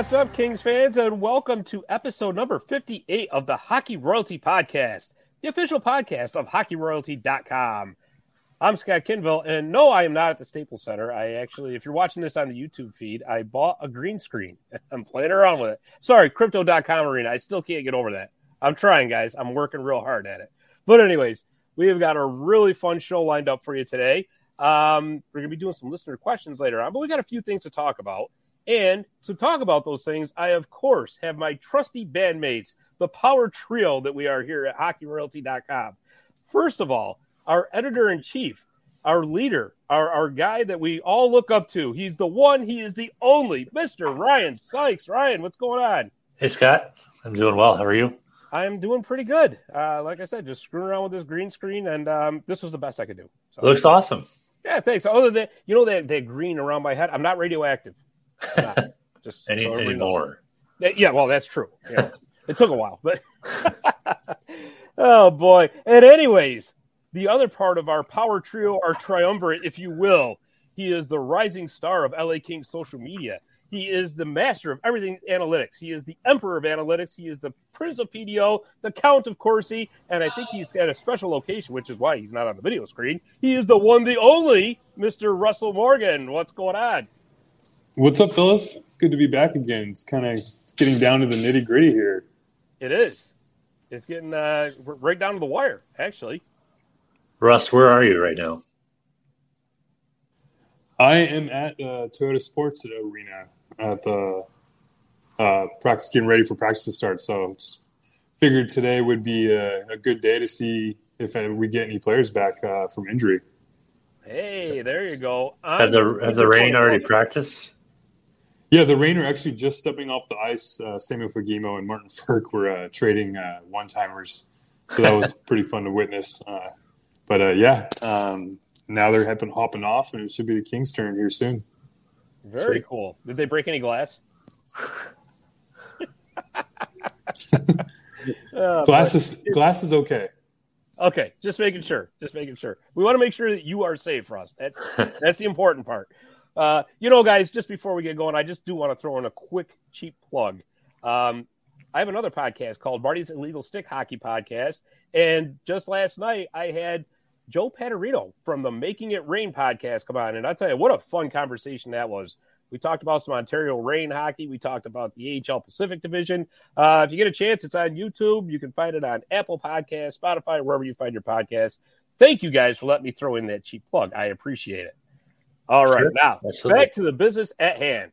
What's up, Kings fans, and welcome to episode number 58 of the Hockey Royalty Podcast, the official podcast of hockeyroyalty.com. I'm Scott Kinville, and no, I am not at the Staples Center. I actually, if you're watching this on the YouTube feed, I bought a green screen. I'm playing around with it. Sorry, crypto.com arena. I still can't get over that. I'm trying, guys. I'm working real hard at it. But, anyways, we have got a really fun show lined up for you today. Um, we're going to be doing some listener questions later on, but we got a few things to talk about. And to talk about those things, I, of course, have my trusty bandmates, the power trio that we are here at hockeyroyalty.com. First of all, our editor in chief, our leader, our, our guy that we all look up to. He's the one, he is the only, Mr. Ryan Sykes. Ryan, what's going on? Hey, Scott. I'm doing well. How are you? I'm doing pretty good. Uh, like I said, just screwing around with this green screen, and um, this was the best I could do. So, looks awesome. yeah, thanks. Other than you know that that green around my head, I'm not radioactive. I'm not. Just Any, so everybody knows anymore. Yeah, well, that's true. Yeah. it took a while, but oh boy. And anyways, the other part of our power trio, our triumvirate, if you will, he is the rising star of LA Kings social media. He is the master of everything analytics. He is the emperor of analytics. He is the prince of PDO, the count of Corsi, and I think he's at a special location, which is why he's not on the video screen. He is the one, the only Mr. Russell Morgan. What's going on? What's up, Phyllis? It's good to be back again. It's kind of it's getting down to the nitty gritty here. It is. It's getting uh, right down to the wire, actually. Russ, where are you right now? I am at uh, Toyota Sports Arena at the uh, practice, getting ready for practice to start. So just figured today would be a, a good day to see if uh, we get any players back uh, from injury. Hey, there you go. Have the have the Reign already practiced? Yeah, the Reign are actually just stepping off the ice. Uh, Samuel Fagemo and Martin Frk were uh, trading uh, one timers, so that was pretty fun to witness. Uh, but uh, yeah, um, now they're hopping, hopping off, and it should be the Kings' turn here soon. Very Sweet. cool. Did they break any glass? Uh, Glass is glass is okay. okay, just making sure. Just making sure. We want to make sure that you are safe for us. That's that's the important part. Uh, you know, guys, just before we get going, I just do want to throw in a quick, cheap plug. Um, I have another podcast called Marty's Illegal Stick Hockey Podcast. And just last night, I had Joe Paterino from the Making It Rain podcast come on. And I tell you, what a fun conversation that was. We talked about some Ontario Reign hockey. We talked about the AHL Pacific Division. Uh, if you get a chance, it's on YouTube. You can find it on Apple Podcasts, Spotify, wherever you find your podcast. Thank you guys for letting me throw in that cheap plug. I appreciate it. All right, Sure. now Absolutely. back to the business at hand.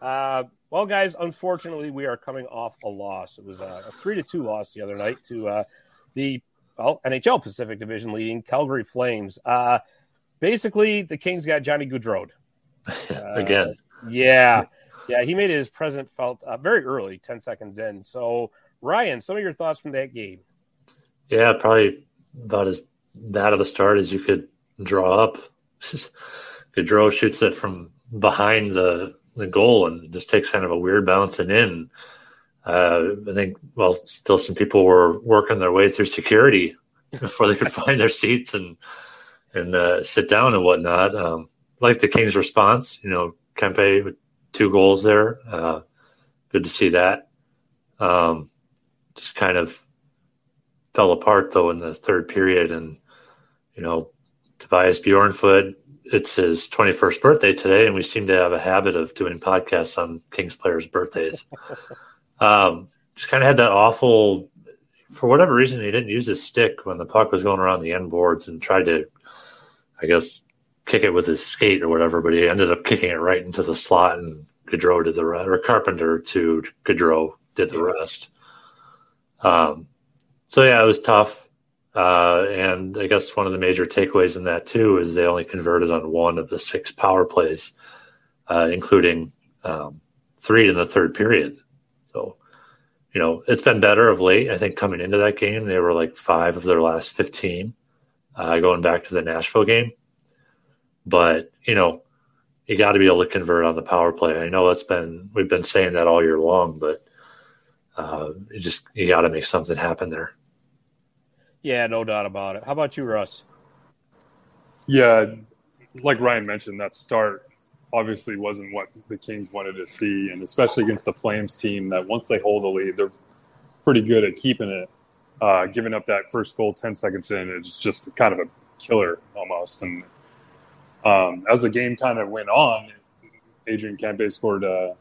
Uh, well, guys, unfortunately, we are coming off a loss. It was a, a three to two loss the other night to uh, the well NHL Pacific Division leading Calgary Flames. Uh, basically, the Kings got Johnny Gaudreau. Again, Yeah, yeah, he made his presence felt uh, very early, ten seconds in. So, Ryan, some of your thoughts from that game? yeah, probably about as bad of a start as you could draw up. Gaudreau shoots it from behind the the goal and just takes kind of a weird bouncing in. Uh, I think, well, still some people were working their way through security before they could find their seats and and uh, sit down and whatnot. Um, like the Kings' response, you know, Kempe with two goals there. Uh, good to see that. Um, just kind of fell apart though in the third period, and you know, Tobias Bjornfot. It's his 21st birthday today, and we seem to have a habit of doing podcasts on Kings players' birthdays. um, just kind of had that awful, for whatever reason, he didn't use his stick when the puck was going around the end boards and tried to, I guess, kick it with his skate or whatever, but he ended up kicking it right into the slot, and Gaudreau did the rest, or Carpenter to Gaudreau did the rest. Um, so yeah, it was tough. Uh, and I guess one of the major takeaways in that too is they only converted on one of the six power plays, uh, including um, three in the third period. So, you know, it's been better of late. I think coming into that game, they were like five of their last 15, uh, going back to the Nashville game. But, you know, you got to be able to convert on the power play. I know that's been, we've been saying that all year long, but uh, you just, you got to make something happen there. Yeah, no doubt about it. How about you, Russ? Yeah, like Ryan mentioned, that start obviously wasn't what the Kings wanted to see, and especially against the Flames team that once they hold the lead, they're pretty good at keeping it. Uh, giving up that first goal 10 seconds in is just kind of a killer almost. And um, as the game kind of went on, Adrian Kempe scored uh,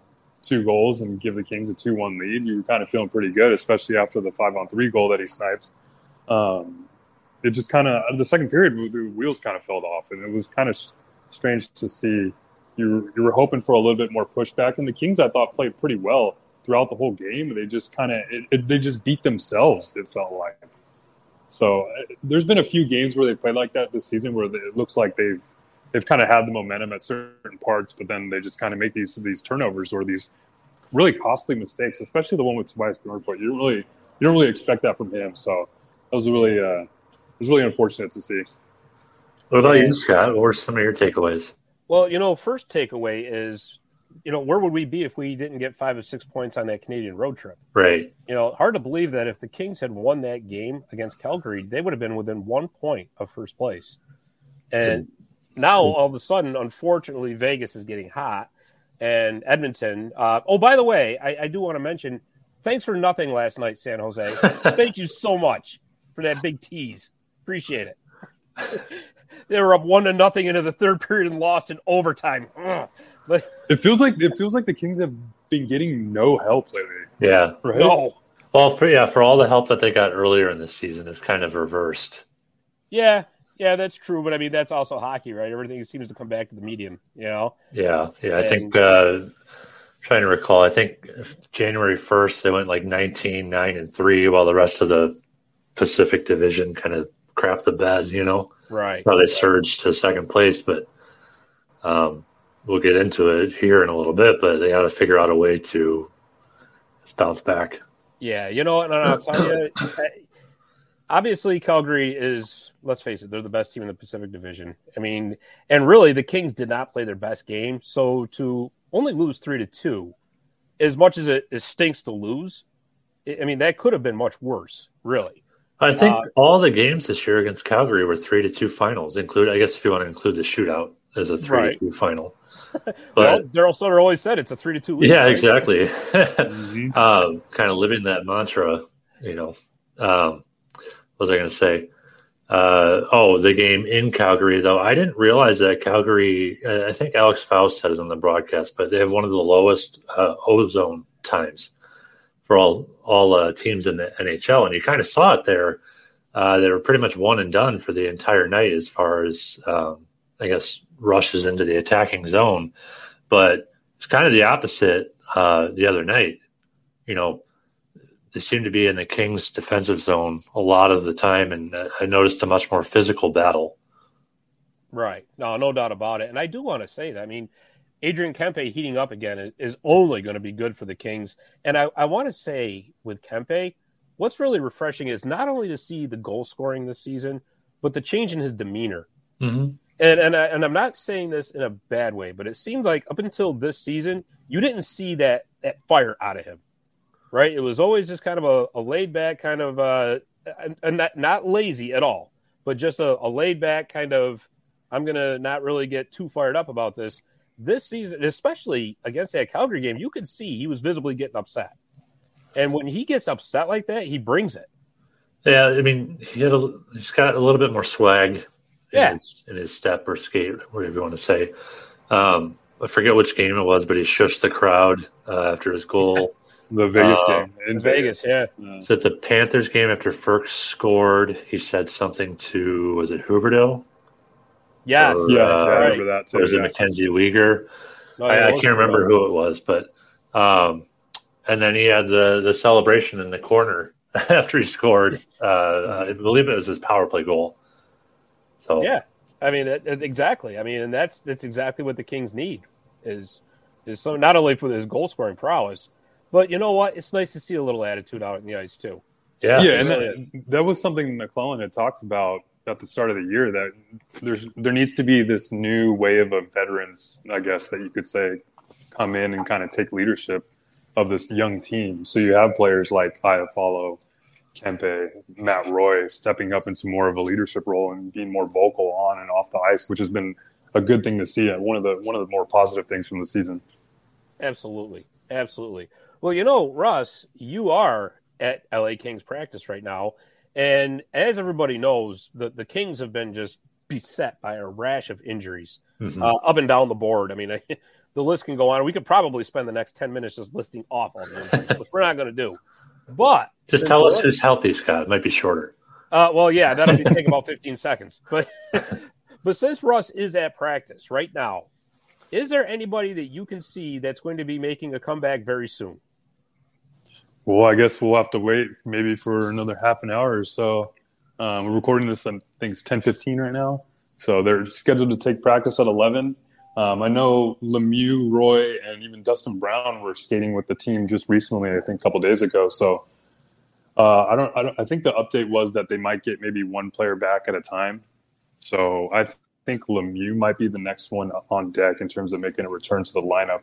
two goals and give the Kings a 2 1 lead. You were kind of feeling pretty good, especially after the 5 on 3 goal that he sniped um, it just kind of the second period the wheels kind of fell off, and it was kind of strange to see. You you were hoping for a little bit more pushback, and the Kings I thought played pretty well throughout the whole game. They just kind of they just beat themselves. It felt like. So uh, there's been a few games where they played like that this season, where it looks like they've they've kind of had the momentum at certain parts, but then they just kind of make these these turnovers or these really costly mistakes, especially the one with Tobias Bjornfot. You really you don't really expect that from him. So that was really uh, it was really unfortunate to see. What about you, Scott? What were some of your takeaways? Well, you know, first takeaway is, you know, where would we be if we didn't get five or six points on that Canadian road trip? Right. You know, hard to believe that if the Kings had won that game against Calgary, they would have been within one point of first place. And now all of a sudden, unfortunately, Vegas is getting hot, and Edmonton. Uh, oh, by the way, I, I do want to mention, thanks for nothing last night, San Jose. Thank you so much for that big tease. Appreciate it. they were up one to nothing into the third period and lost in overtime. But it feels like it feels like the Kings have been getting no help lately. Yeah. Right? No. Well, for yeah, for all the help that they got earlier in the season, it's kind of reversed. Yeah, yeah, that's true. But I mean, that's also hockey, right? Everything seems to come back to the medium, you know? Yeah, yeah. I and, think uh, trying to recall, I think January first they went like 19, 9, and three, while the rest of the Pacific Division kind of crap the bed, you know. Right. How they surged to second place, but um, we'll get into it here in a little bit. But they got to figure out a way to bounce back. Yeah, you know, and I'll tell you, obviously Calgary is. Let's face it, they're the best team in the Pacific Division. I mean, and really, the Kings did not play their best game, so to only lose three to two, as much as it, it stinks to lose, I mean, that could have been much worse, really. I think uh, all the games this year against Calgary were three to two finals. Include, I guess, if you want to include the shootout as a three right. to two final. But well, Daryl Sutter always said it's a three to two. League, yeah, right? exactly. mm-hmm. um, kind of living that mantra, you know. Um, what was I going to say? Uh, oh, the game in Calgary, though. I didn't realize that Calgary. Uh, I think Alex Faust said it on the broadcast, but they have one of the lowest uh, ozone times for all all uh, teams in the NHL, and you kind of saw it there. Uh, they were pretty much one and done for the entire night as far as um, I guess rushes into the attacking zone, but it's kind of the opposite uh, the other night. You know, they seemed to be in the Kings' defensive zone a lot of the time, and I noticed a much more physical battle. Right. No, no doubt about it. And I do want to say that. I mean, Adrian Kempe heating up again is only going to be good for the Kings. And I, I want to say with Kempe, what's really refreshing is not only to see the goal scoring this season, but the change in his demeanor. Mm-hmm. And and I, and I'm not saying this in a bad way, but it seemed like up until this season, you didn't see that that fire out of him, right? It was always just kind of a, a laid back kind of uh, and not not lazy at all, but just a, a laid back kind of. I'm gonna not really get too fired up about this this season, especially against that Calgary game, you could see he was visibly getting upset. And when he gets upset like that, he brings it. Yeah, I mean, he had a, he's got a little bit more swag Yeah. in, his, in his step or skate, whatever you want to say. Um, I forget which game it was, but he shushed the crowd uh, after his goal. The Vegas Uh, game in In Vegas, yeah. Yeah. Was it the Panthers game after Frk scored? He said something to was it Huberdeau Yes. Or, Yeah, Uh, I remember that too. or was it. Mackenzie Weegar? No, I, I can't remember Huberdeau. who it was, but um, and then he had the the celebration in the corner after he scored. Uh, I believe it was his power play goal. So Yeah, I mean it, it- exactly. I mean, and that's that's exactly what the Kings need is is so not only for his goal scoring prowess, but you know what? It's nice to see a little attitude out in the ice too. yeah, yeah, and that, that was something McLellan had talked about at the start of the year that there's there needs to be this new wave of veterans, I guess that you could say, come in and kind of take leadership of this young team. So you have players like Iafallo, Kempe, Matt Roy stepping up into more of a leadership role and being more vocal on and off the ice, which has been a good thing to see one of the one of the more positive things from the season. Absolutely, absolutely. Well, you know, Russ, you are at LA Kings practice right now, and as everybody knows, the the Kings have been just beset by a rash of injuries Mhm. uh, up and down the board. I mean, the list can go on. We could probably spend the next ten minutes just listing off all the injuries, which we're not going to do. But just tell us who's healthy, Scott. It might be shorter. Uh, well, yeah, that'll be, take about 15 seconds. But but since Russ is at practice right now, is there anybody that you can see that's going to be making a comeback very soon? Well, I guess we'll have to wait maybe for another half an hour or so. Um, we're recording this, I think it's ten fifteen right now. So they're scheduled to take practice at eleven. Um, I know Lemieux, Roy, and even Dustin Brown were skating with the team just recently. I think a couple days ago. So uh, I don't, I don't. I think the update was that they might get maybe one player back at a time. So I think Lemieux might be the next one on deck in terms of making a return to the lineup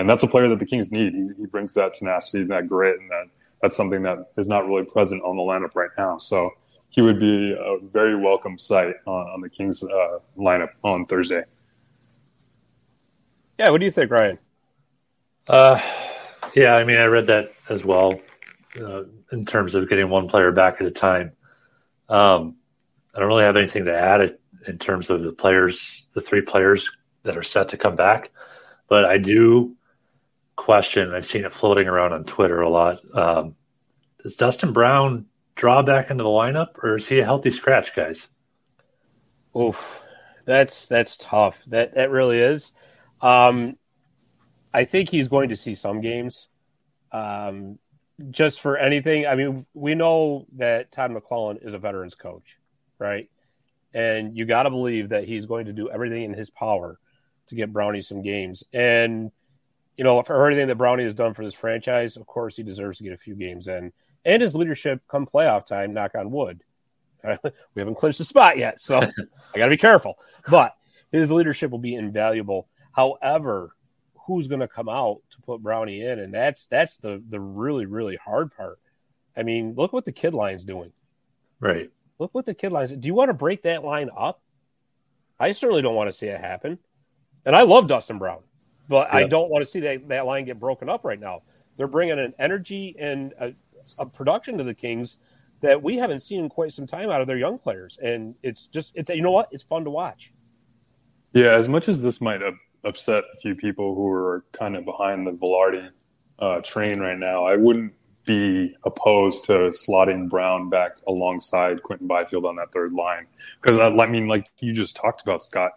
and that's a player that the Kings need. He, he brings that tenacity, and that grit, and that that's something that is not really present on the lineup right now. So he would be a very welcome sight on, on the Kings uh, lineup on Thursday. Yeah, what do you think, Ryan? Uh, yeah, I mean, I read that as well uh, in terms of getting one player back at a time. Um, I don't really have anything to add in terms of the players, the three players that are set to come back, but I do question. I've seen it floating around on Twitter a lot. Um, does Dustin Brown draw back into the lineup, or is he a healthy scratch, guys? Oof, that's that's tough. That that really is. Um, I think he's going to see some games. Um, just for anything, I mean, we know that Todd McLellan is a veterans coach, right? And you got to believe that he's going to do everything in his power to get Brownie some games. And you know, for everything that Brownie has done for this franchise, of course, he deserves to get a few games in. And his leadership come playoff time, knock on wood. we haven't clinched the spot yet, so I got to be careful. But his leadership will be invaluable. However, who's going to come out to put Brownie in, and that's that's the the really really hard part. I mean, look what the kid line's doing. Right. Look what the kid line's. Do you want to break that line up? I certainly don't want to see it happen. And I love Dustin Brown, but I don't want to see that that line get broken up right now. They're bringing an energy and a, a production to the Kings that we haven't seen in quite some time out of their young players, and it's just it's you know what it's fun to watch. Yeah, as much as this might upset a few people who are kind of behind the Vilardi uh, train right now, I wouldn't be opposed to slotting Brown back alongside Quinton Byfield on that third line. Because, I mean, like you just talked about, Scott,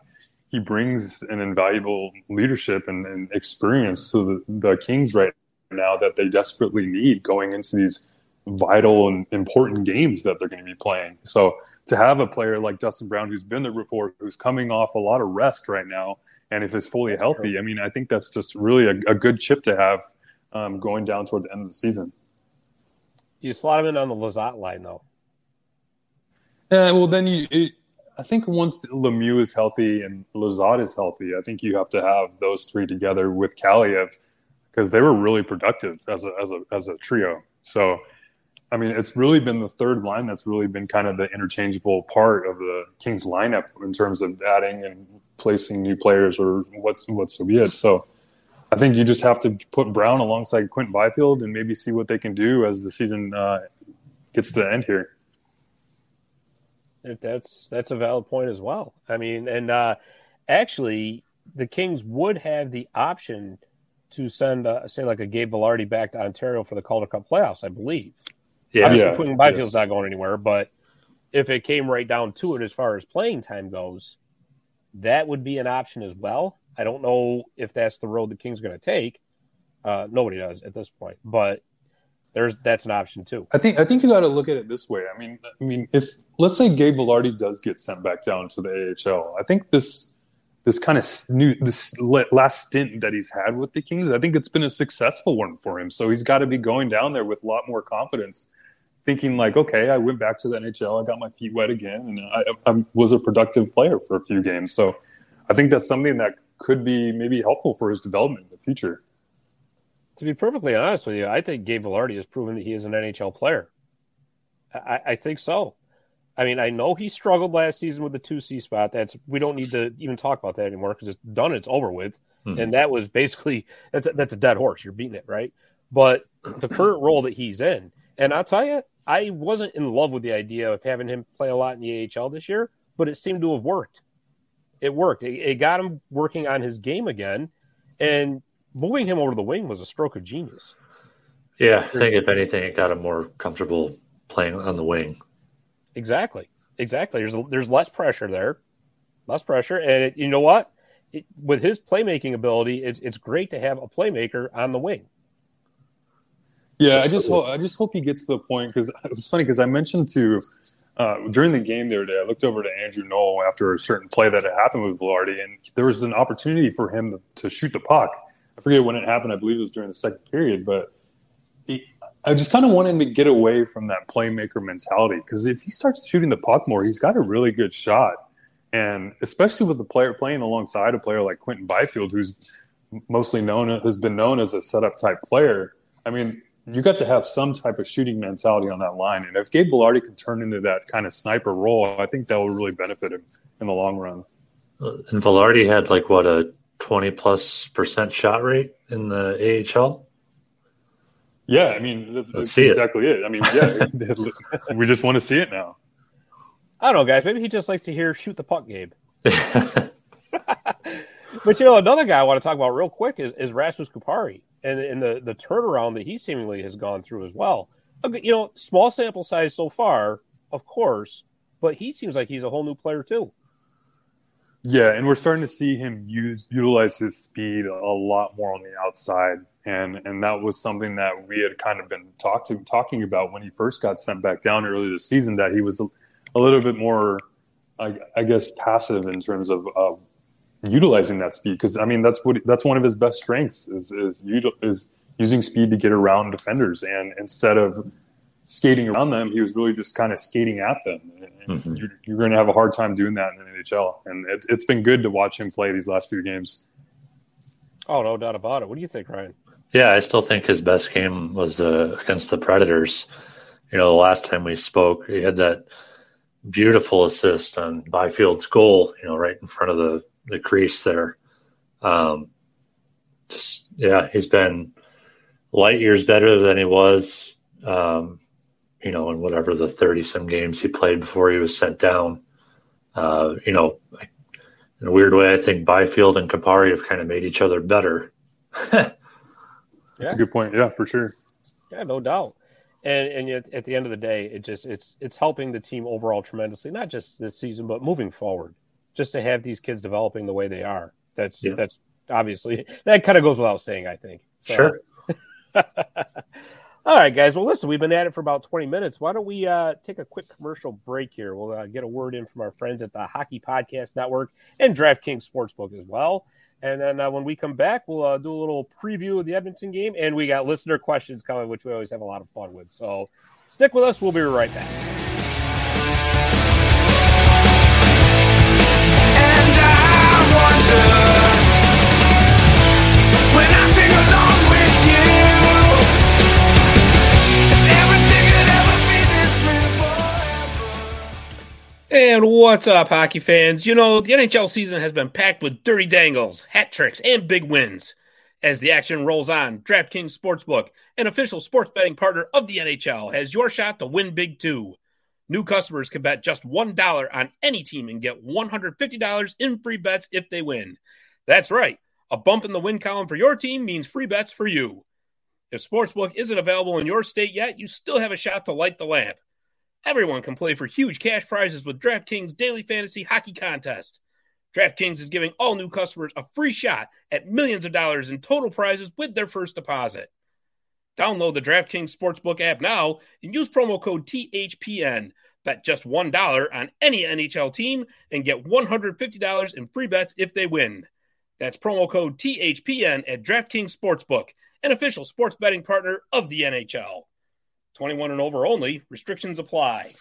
he brings an invaluable leadership and, and experience to the, the Kings right now that they desperately need going into these vital and important games that they're going to be playing. So to have a player like Dustin Brown, who's been there before, who's coming off a lot of rest right now, and if he's fully That's healthy, true. I mean, I think that's just really a, a good chip to have um, going down toward the end of the season. You slot him in on the Lizotte line though. Yeah, well, then you, it, I think once Lemieux is healthy and Lizotte is healthy, I think you have to have those three together with Kaliyev because they were really productive as a as a as a trio. So, I mean, it's really been the third line that's really been kind of the interchangeable part of the Kings lineup in terms of adding and placing new players or what's what's so be it. So, I think you just have to put Brown alongside Quinton Byfield and maybe see what they can do as the season uh, gets to the end here. That's that's a valid point as well. I mean, and uh, actually, the Kings would have the option to send, uh, say, like a Gabe Vilardi back to Ontario for the Calder Cup playoffs, I believe. Yeah, Obviously, yeah. Quinton Byfield's yeah. not going anywhere, but if it came right down to it, as far as playing time goes, that would be an option as well. I don't know if that's the road the Kings are going to take. Uh, nobody does at this point, but there's that's an option too. I think I think you got to look at it this way. I mean, I mean, if let's say Gabe Vilardi does get sent back down to the AHL, I think this this kind of new this last stint that he's had with the Kings, I think it's been a successful one for him. So he's got to be going down there with a lot more confidence, thinking like, okay, I went back to the NHL, I got my feet wet again, and I, I was a productive player for a few games. So I think that's something that could be maybe helpful for his development in the future. To be perfectly honest with you, I think Gabe Vilardi has proven that he is an NHL player. I, I think so. I mean, I know he struggled last season with the two C spot. That's we don't need to even talk about that anymore because it's done. It's over with, mm-hmm. and that was basically that's a, that's a dead horse. You're beating it, right? But the current role that he's in, and I'll tell you, I wasn't in love with the idea of having him play a lot in the AHL this year, but it seemed to have worked. It worked. It, it got him working on his game again, and moving him over to the wing was a stroke of genius. Yeah, I think if anything, it got him more comfortable playing on the wing. Exactly, exactly. There's there's less pressure there, less pressure, and it, you know what? It, with his playmaking ability, it's it's great to have a playmaker on the wing. Yeah, I just hope I just hope he gets to the point because it was funny because I mentioned to uh, during the game the other day, I looked over to Andrew Knoll after a certain play that had happened with Vilardi, and there was an opportunity for him to, to shoot the puck I forget when it happened. I believe it was during the second period, but he, I just kind of want him to get away from that playmaker mentality because if he starts shooting the puck more, he's got a really good shot. And especially with the player playing alongside a player like Quinton Byfield, who's mostly known has been known as a setup type player. I mean, you got to have some type of shooting mentality on that line. And if Gabe Vilardi can turn into that kind of sniper role, I think that will really benefit him in the long run. And Vilardi had like what a 20 plus percent shot rate in the AHL? Yeah, I mean that's, that's exactly it. it. I mean, yeah, we just want to see it now. I don't know, guys. Maybe he just likes to hear "shoot the puck," Gabe. but you know, another guy I want to talk about real quick is, is Rasmus Kupari and, and the the turnaround that he seemingly has gone through as well. You know, small sample size so far, of course, but he seems like he's a whole new player too. Yeah, and we're starting to see him use utilize his speed a lot more on the outside, and and that was something that we had kind of been talking talking about when he first got sent back down early this season. That he was a, a little bit more, I, I, guess, passive in terms of uh, utilizing that speed. Because I mean, that's what that's one of his best strengths is is is using speed to get around defenders, and instead of skating around them. He was really just kind of skating at them. Mm-hmm. You're, you're, going to have a hard time doing that in the NHL. And it, it's been good to watch him play these last few games. Oh, no doubt about it. What do you think, Ryan? Yeah, I still think his best game was uh, against the Predators. You know, the last time we spoke, he had that beautiful assist on Byfield's goal, you know, right in front of the, the crease there. Um, just, yeah, he's been light years better than he was um, you know, in whatever the 30 some games he played before he was sent down. Uh, you know, in a weird way, I think Byfield and Kupari have kind of made each other better. That's yeah. a good point. Yeah, for sure. Yeah, no doubt. And and yet at the end of the day, it just it's it's helping the team overall tremendously, not just this season, but moving forward. Just to have these kids developing the way they are. That's yeah. that's obviously that kind of goes without saying, I think. So. Sure. All right, guys. Well, listen, we've been at it for about 20 minutes. Why don't we uh, take a quick commercial break here? We'll uh, get a word in from our friends at the Hockey Podcast Network and DraftKings Sportsbook as well. And then uh, when we come back, we'll uh, do a little preview of the Edmonton game. And we got listener questions coming, which we always have a lot of fun with. So stick with us. We'll be right back. And what's up, hockey fans? You know, the NHL season has been packed with dirty dangles, hat tricks, and big wins. As the action rolls on, DraftKings Sportsbook, an official sports betting partner of the NHL, has your shot to win big too. New customers can bet just $1 on any team and get $150 in free bets if they win. That's right. A bump in the win column for your team means free bets for you. If Sportsbook isn't available in your state yet, you still have a shot to light the lamp. Everyone can play for huge cash prizes with DraftKings Daily Fantasy Hockey Contest. DraftKings is giving all new customers a free shot at millions of dollars in total prizes with their first deposit. Download the DraftKings Sportsbook app now and use promo code THPN. Bet just $1 on any NHL team and get $150 in free bets if they win. That's promo code THPN at DraftKings Sportsbook, an official sports betting partner of the NHL. 21 and over only, restrictions apply.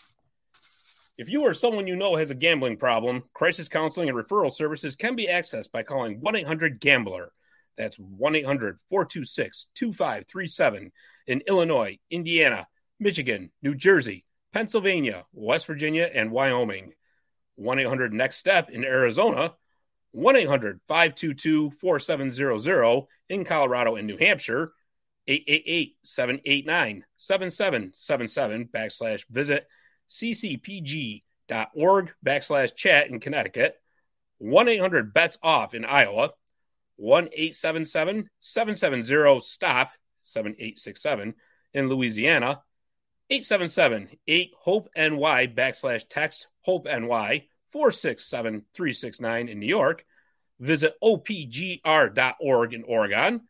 If you or someone you know has a gambling problem, crisis counseling and referral services can be accessed by calling 1 800 Gambler. That's 1 800 426 2537 in Illinois, Indiana, Michigan, New Jersey, Pennsylvania, West Virginia, and Wyoming. 1 800 Next Step in Arizona. 1 800 522 4700 in Colorado and New Hampshire. 888 789 7777 backslash visit ccpg.org backslash chat in Connecticut, 1 800 bets off in Iowa, 1 877 770 stop 7867 in Louisiana, 877 8 Hope NY backslash text Hope NY 467 369 in New York. Visit opgr.org in Oregon.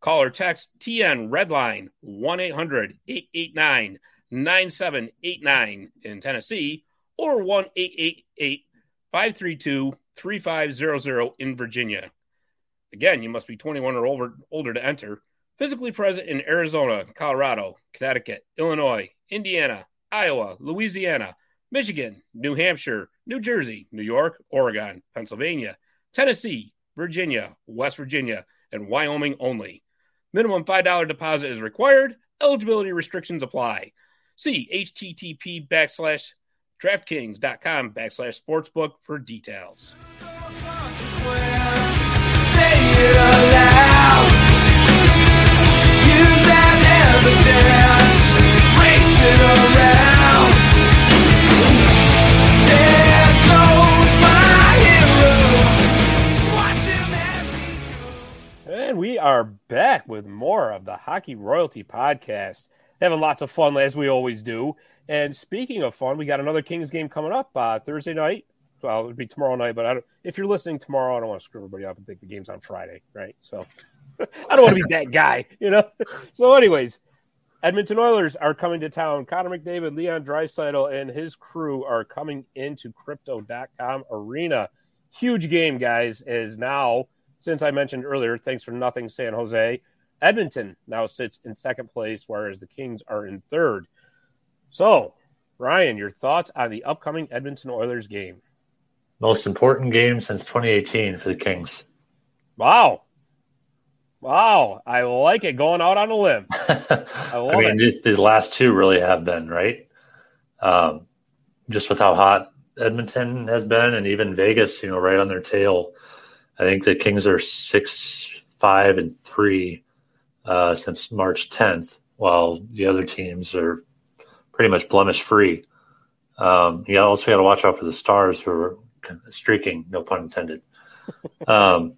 Call or text TN Redline 1 800 889 9789 in Tennessee or 1 888 532 3500 in Virginia. Again, you must be 21 or older, older to enter. Physically present in Arizona, Colorado, Connecticut, Illinois, Indiana, Iowa, Louisiana, Michigan, New Hampshire, New Jersey, New York, Oregon, Pennsylvania, Tennessee, Virginia, West Virginia, and Wyoming only. Minimum $5 deposit is required. Eligibility restrictions apply. See http backslash DraftKings.com backslash sportsbook for details. We are back with more of the Hockey Royalty Podcast. Having lots of fun as we always do. And speaking of fun, we got another Kings game coming up uh, Thursday night. Well, it'll be tomorrow night, but if you're listening tomorrow, I don't want to screw everybody up and think the game's on Friday, right? So I don't want to be that guy, you know? So, anyways, Edmonton Oilers are coming to town. Connor McDavid, Leon Draisaitl, and his crew are coming into Crypto.com Arena. Huge game, guys, is now, since I mentioned earlier, thanks for nothing, San Jose. Edmonton now sits in second place, whereas the Kings are in third. So, Ryan, your thoughts on the upcoming Edmonton Oilers game? Most important game since 2018 for the Kings. Wow. Wow. I like it going out on a limb. I, I mean, these, these last two really have been, right? Um, just with how hot Edmonton has been and even Vegas, you know, right on their tail. I think the Kings are six, five, and three uh, since March 10th, while the other teams are pretty much blemish free. Um, you also got to watch out for the Stars who are streaking, no pun intended. Um,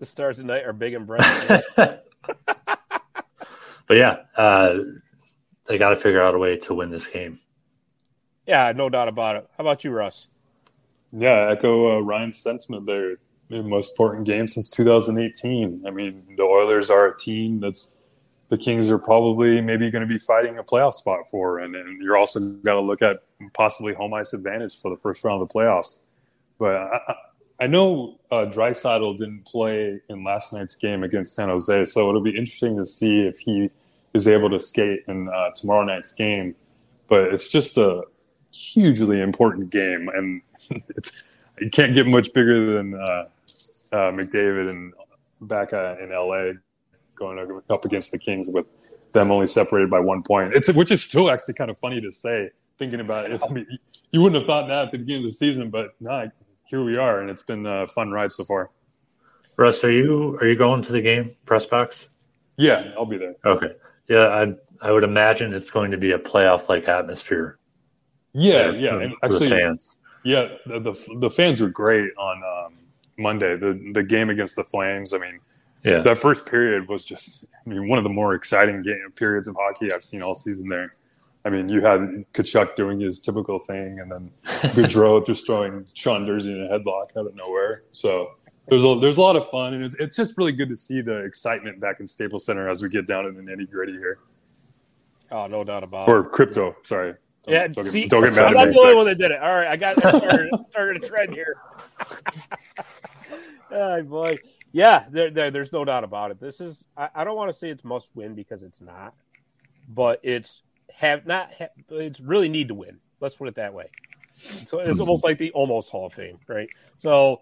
the Stars tonight are big and bright. but yeah, uh, they got to figure out a way to win this game. Yeah, no doubt about it. How about you, Russ? Yeah, I echo uh, Ryan's sentiment there. The most important game since 2018. I mean, the Oilers are a team that's the Kings are probably maybe going to be fighting a playoff spot for, and, and you're also got to look at possibly home ice advantage for the first round of the playoffs. But I, I know uh, Draisaitl didn't play in last night's game against San Jose, so it'll be interesting to see if he is able to skate in uh, tomorrow night's game. But it's just a hugely important game, and it's you can't get much bigger than uh, uh McDavid and back uh, in LA going up against the Kings with them only separated by one point. It's which is still actually kind of funny to say, thinking about it. I mean, you wouldn't have thought that at the beginning of the season, but nah, here we are, and it's been a fun ride so far. Russ, are you are you going to the game press box? Yeah, I'll be there. Okay. Yeah, I I would imagine it's going to be a playoff like atmosphere. Yeah, yeah, and actually, the fans. yeah, the, the the fans were great on um, Monday. The the game against the Flames. I mean, Yeah, that first period was just, I mean, one of the more exciting game periods of hockey I've seen all season. There, I mean, you had Tkachuk doing his typical thing, and then Gaudreau just throwing Sean Durzi in a headlock out of nowhere. So there's a there's a lot of fun, and it's it's just really good to see the excitement back in Staples Center as we get down in the nitty gritty here. Oh, no doubt about Or it. crypto, sorry. Don't- Yeah, don't, see, get, don't get I'm mad not at the only one that did it. All right, I got I started, started a trend here. Oh boy, yeah, there, there, there's no doubt about it. This is I, I don't want to say it's must win because it's not, but it's have not ha- it's really need to win. Let's put it that way. So it's almost like the almost Hall of Fame, right? So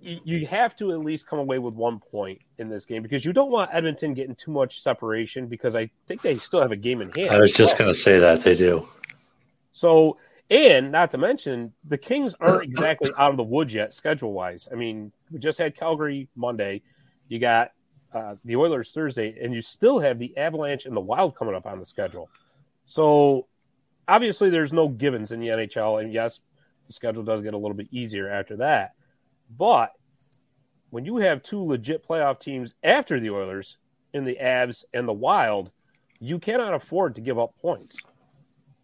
you, you have to at least come away with one point in this game because you don't want Edmonton getting too much separation because I think they still have a game in hand. I was just going to say that they do. So, and not to mention, the Kings aren't exactly out of the woods yet, schedule wise. I mean, we just had Calgary Monday. You got uh, the Oilers Thursday, and you still have the Avalanche and the Wild coming up on the schedule. So, obviously, there's no givens in the NHL. And yes, the schedule does get a little bit easier after that. But when you have two legit playoff teams after the Oilers in the Avs and the Wild, you cannot afford to give up points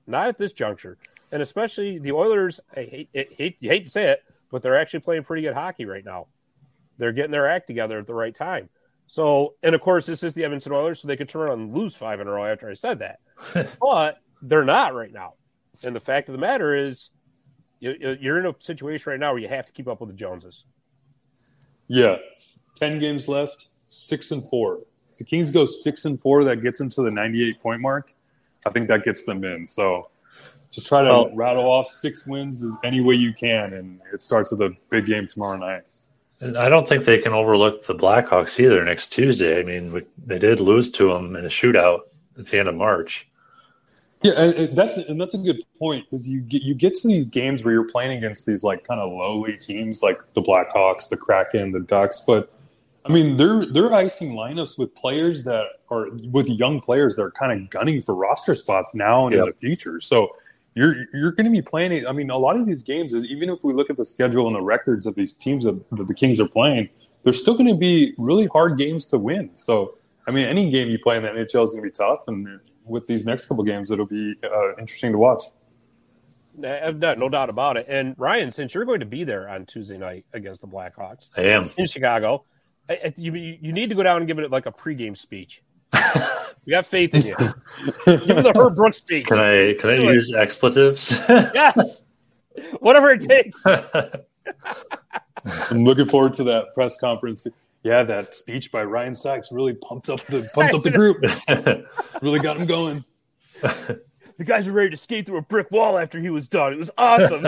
not at this juncture. And especially the Oilers, I hate, I hate, you hate to say it, but they're actually playing pretty good hockey right now. They're getting their act together at the right time. So, and of course, this is the Edmonton Oilers, so they could turn around and lose five in a row after I said that. but they're not right now. And the fact of the matter is, you, you're in a situation right now where you have to keep up with the Joneses. Yeah, ten games left, six and four. If the Kings go six and four, that gets them to the ninety-eight point mark. I think that gets them in. So just try to Well- rattle off six wins any way you can, and it starts with a big game tomorrow night. And I don't think they can overlook the Blackhawks either next Tuesday. I mean, we, they did lose to them in a shootout at the end of March. Yeah, and that's and that's a good point because you get you get to these games where you're playing against these like kind of lowly teams like the Blackhawks, the Kraken, the Ducks, but I mean they're they're icing lineups with players that are with young players that are kind of gunning for roster spots now and in the future. So you're you're going to be playing. I mean, a lot of these games, is even if we look at the schedule and the records of these teams that, that the Kings are playing, they're still going to be really hard games to win. So I mean, any game you play in the NHL is going to be tough, and with these next couple games, it'll be uh, interesting to watch. No, no doubt about it. And Ryan, since you're going to be there on Tuesday night against the Blackhawks, I am. in Chicago. I, I, you, you need to go down and give it like a pregame speech. We got faith in you. give it the Herb Brooks speech. Can I can I Do it. use expletives? Yes. Whatever it takes. I'm looking forward to that press conference. Yeah, that speech by Ryan Sachs really pumped up the pumped up the group. Really got him going. The guys were ready to skate through a brick wall after he was done. It was awesome.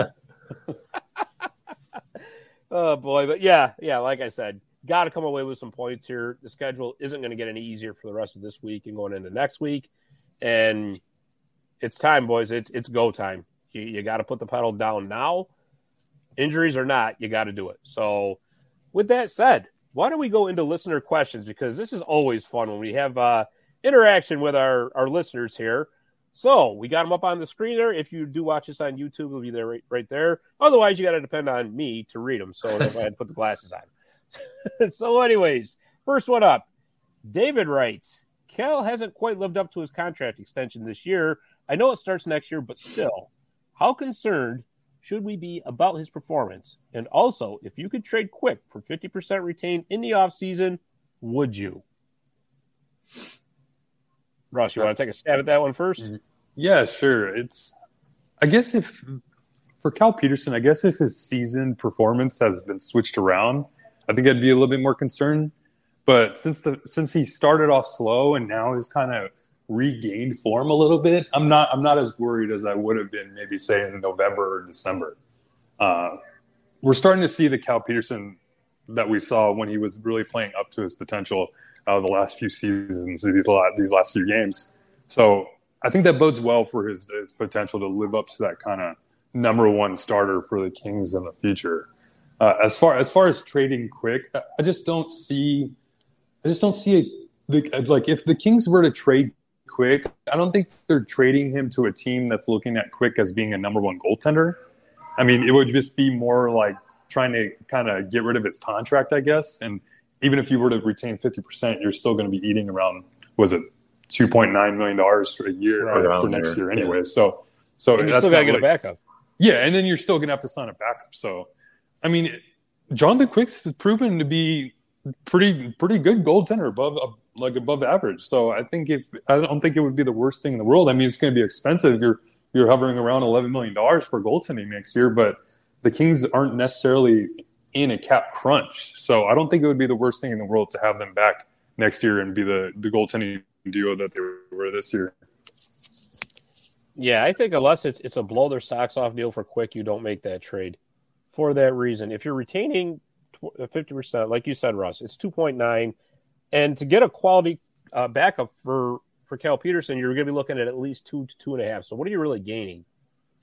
oh boy, but yeah, yeah, like I said, got to come away with some points here. The schedule isn't going to get any easier for the rest of this week and going into next week. And it's time, boys. It's it's go time. You, you got to put the pedal down now. Injuries or not, you got to do it. So, with that said, why don't we go into listener questions because this is always fun when we have uh, interaction with our our listeners here. So we got them up on the screen there. If you do watch us on YouTube, it'll be there right, right there. Otherwise, you got to depend on me to read them. So I had to put the glasses on. so, anyways, first one up, David writes, Cal hasn't quite lived up to his contract extension this year. I know it starts next year, but still, how concerned should we be about his performance? And also, if you could trade quick for 50% retained in the offseason, would you? Ross, you want to take a stab at that one first? Yeah, sure. It's I guess if for Cal Petersen, I guess if his season performance has been switched around, I think I'd be a little bit more concerned. But since the since he started off slow and now he's kind of regained form a little bit, I'm not I'm not as worried as I would have been maybe say in November or December. Uh, we're starting to see the Cal Petersen that we saw when he was really playing up to his potential uh, the last few seasons, these last, these last few games. So I think that bodes well for his, his potential to live up to that kind of number one starter for the Kings in the future. Uh, as far as far as trading quick, I- I just don't see. I just don't see it. The, like if the Kings were to trade Quick, I don't think they're trading him to a team that's looking at Quick as being a number one goaltender. I mean, it would just be more like trying to kind of get rid of his contract, I guess. And even if you were to retain 50%, you're still going to be eating around, was it $2.9 million for a year right, for next year anyway. Yeah. So, so and you still got to get like, a backup. Yeah. And then you're still going to have to sign a backup. So, I mean, Jonathan Quicks has proven to be pretty, pretty good goaltender above, uh, like above average. So I think if, I don't think it would be the worst thing in the world. I mean, it's going to be expensive. You're, you're hovering around $11 million for goaltending next year, but the Kings aren't necessarily in a cap crunch. So I don't think it would be the worst thing in the world to have them back next year and be the, the goaltending duo that they were this year. Yeah, I think unless it's it's a blow their socks off deal for quick, you don't make that trade. For that reason, if you're retaining fifty percent, like you said, Russ, it's two point nine, and to get a quality uh, backup for for Cal Petersen, you're going to be looking at at least two to two and a half. So what are you really gaining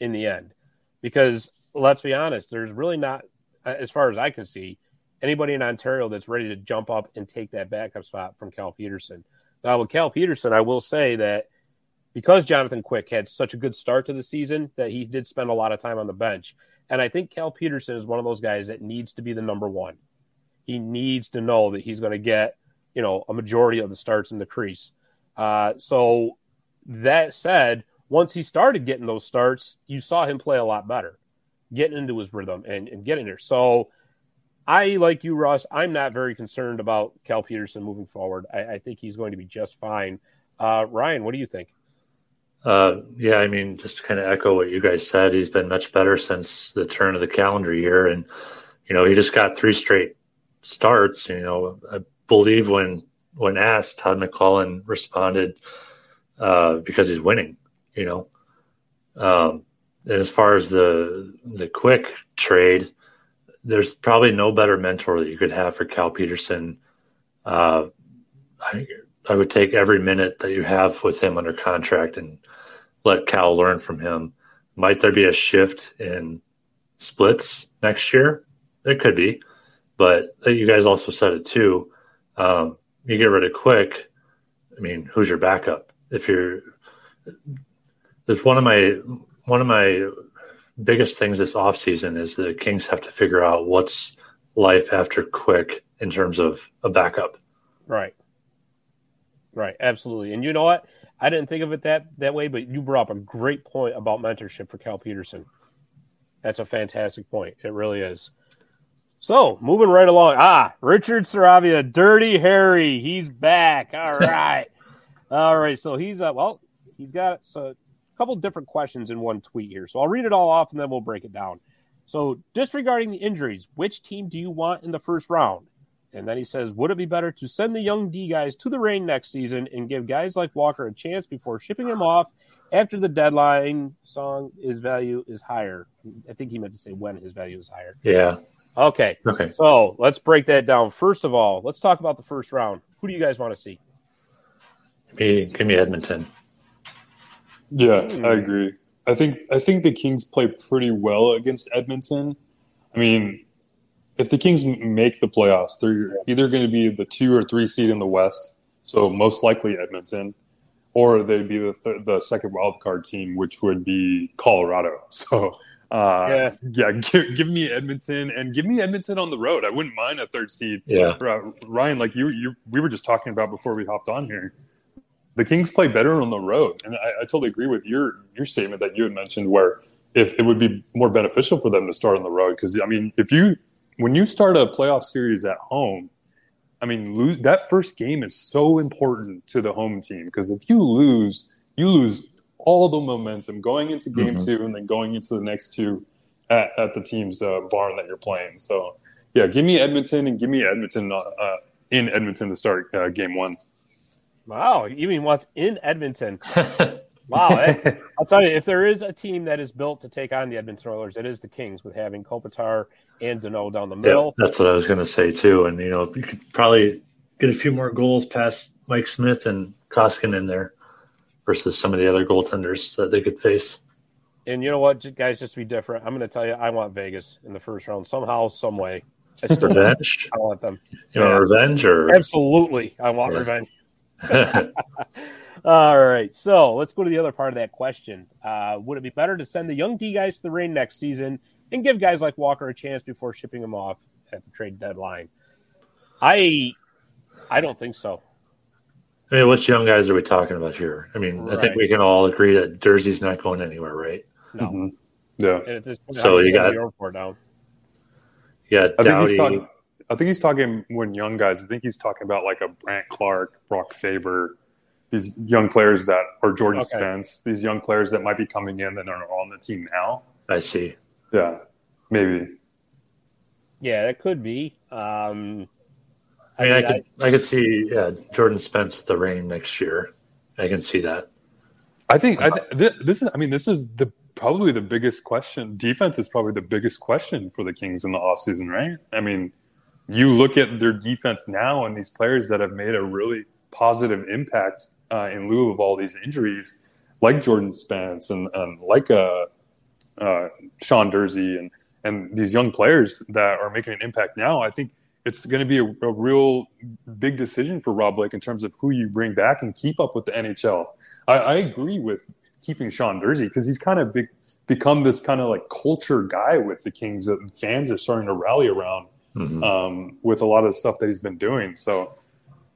in the end? Because let's be honest, there's really not, as far as I can see, anybody in Ontario that's ready to jump up and take that backup spot from Cal Petersen. Now, with Cal Petersen, I will say that because Jonathan Quick had such a good start to the season, that he did spend a lot of time on the bench. And I think Cal Petersen is one of those guys that needs to be the number one. He needs to know that he's going to get, you know, a majority of the starts in the crease. Uh, so that said, once he started getting those starts, you saw him play a lot better getting into his rhythm and, and getting there. So I, like you, Russ, I'm not very concerned about Cal Petersen moving forward. I, I think he's going to be just fine. Uh, Ryan, what do you think? Uh, yeah, I mean, just to kind of echo what you guys said, he's been much better since the turn of the calendar year. And, you know, he just got three straight starts. You know, I believe when when asked, Todd McLellan responded uh, because he's winning, you know. Um, and as far as the the quick trade, there's probably no better mentor that you could have for Cal Petersen. Uh, I, I would take every minute that you have with him under contract and let Cal learn from him. Might there be a shift in splits next year? There could be, but you guys also said it too. Um, you get rid of Quick. I mean, who's your backup? If you're, there's one of my one of my biggest things this offseason is the Kings have to figure out what's life after quick in terms of a backup. Right. Right. Absolutely. And you know what? I didn't think of it that that way, but you brought up a great point about mentorship for Cal Petersen. That's a fantastic point. It really is. So moving right along. Ah, Richard Saravia, Dirty Harry. He's back. All right. all right. So he's uh well, he's got so couple different questions in one tweet here. So I'll read it all off and then we'll break it down. So, disregarding the injuries, which team do you want in the first round? And then he says, Would it be better to send the young D guys to the Reign next season and give guys like Walker a chance before shipping him off after the deadline song his value is higher? I think he meant to say when his value is higher. Yeah. Okay. Okay. So let's break that down. First of all, let's talk about the first round. Who do you guys want to see? Give me, give me Edmonton. Yeah, I hmm. agree. I think I think the Kings play pretty well against Edmonton. I mean, if the Kings make the playoffs, they're either going to be the two or three seed in the West, so most likely Edmonton, or they'd be the th- the second wild card team, which would be Colorado. So. Uh, yeah, yeah. Give, give, me Edmonton and give me Edmonton on the road. I wouldn't mind a third seed. Yeah, uh, Ryan, like you, you, we were just talking about before we hopped on here the Kings play better on the road, and I, I, totally agree with your your statement that you had mentioned, where if it would be more beneficial for them to start on the road, because I mean, if you when you start a playoff series at home, I mean, lose, that first game is so important to the home team because if you lose, you lose all the momentum going into game mm-hmm. two and then going into the next two at, at the team's uh, barn that you're playing. So, yeah, give me Edmonton and give me Edmonton uh, uh in Edmonton to start uh, game one. Wow, you mean what's in Edmonton? wow, I'll tell you, if there is a team that is built to take on the Edmonton Oilers, it is the Kings with having Kopitar and Danault down the middle. Yeah, that's what I was going to say too. And you know, you could probably get a few more goals past Mike Smith and Koskinen in there versus some of the other goaltenders that they could face. And you know what, guys, just to be different, I'm going to tell you, I want Vegas in the first round somehow, some way. I still revenge. I want them. You yeah. know, revenge or absolutely, I want yeah. revenge. All right, so let's go to the other part of that question. Uh, would it be better to send the young D guys to the Reign next season and give guys like Walker a chance before shipping them off at the trade deadline? I, I don't think so. I mean, which young guys are we talking about here? I mean, I think we can all agree that Durzi's not going anywhere, right? No. Mhm. Yeah. And at this point, So I just you got- the report down. Yeah, I think he's talking. I think he's talking when young guys. I think he's talking about like a Brandt Clarke, Brock Faber, these young players that, are Jordan Okay. Spence, these young players that might be coming in that are on the team now. I see. Yeah, maybe. Yeah, that could be. Um, I mean, I, could, I, could see yeah, Jordan Spence with the Reign next year. I can see that. I think I th- th- this is. I mean, this is the probably the biggest question. Defense is probably the biggest question for the Kings in the offseason, right? I mean, you look at their defense now and these players that have made a really positive impact uh, in lieu of all these injuries, like Jordan Spence and, and like uh, uh, Sean Durzi and and these young players that are making an impact now. I think it's going to be a, a real big decision for Rob Blake in terms of who you bring back and keep up with the NHL. I, I agree with keeping Sean Durzi because he's kind of big, become this kind of like culture guy with the Kings that fans are starting to rally around Mhm. um, with a lot of the stuff that he's been doing. So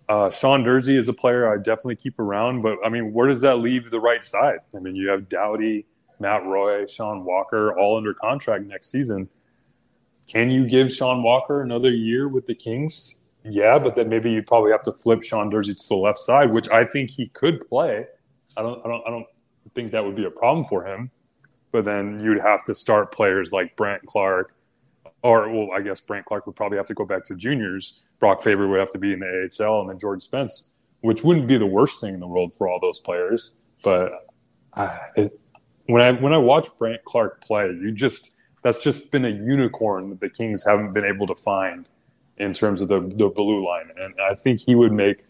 uh, Sean Durzi is a player I definitely keep around, but I mean, where does that leave the right side? I mean, you have Doughty, Matt Roy, Sean Walker, all under contract next season. Can you give Sean Walker another year with the Kings? Yeah, but then maybe you probably have to flip Sean Durzi to the left side, which I think he could play. I don't, I don't, I don't think that would be a problem for him. But then you'd have to start players like Brandt Clarke, or well, I guess Brandt Clarke would probably have to go back to juniors. Brock Faber would have to be in the AHL, and then George Spence, which wouldn't be the worst thing in the world for all those players. But uh, it, when I when I watch Brandt Clarke play, you just that's just been a unicorn that the Kings haven't been able to find in terms of the the blue line, and I think he would make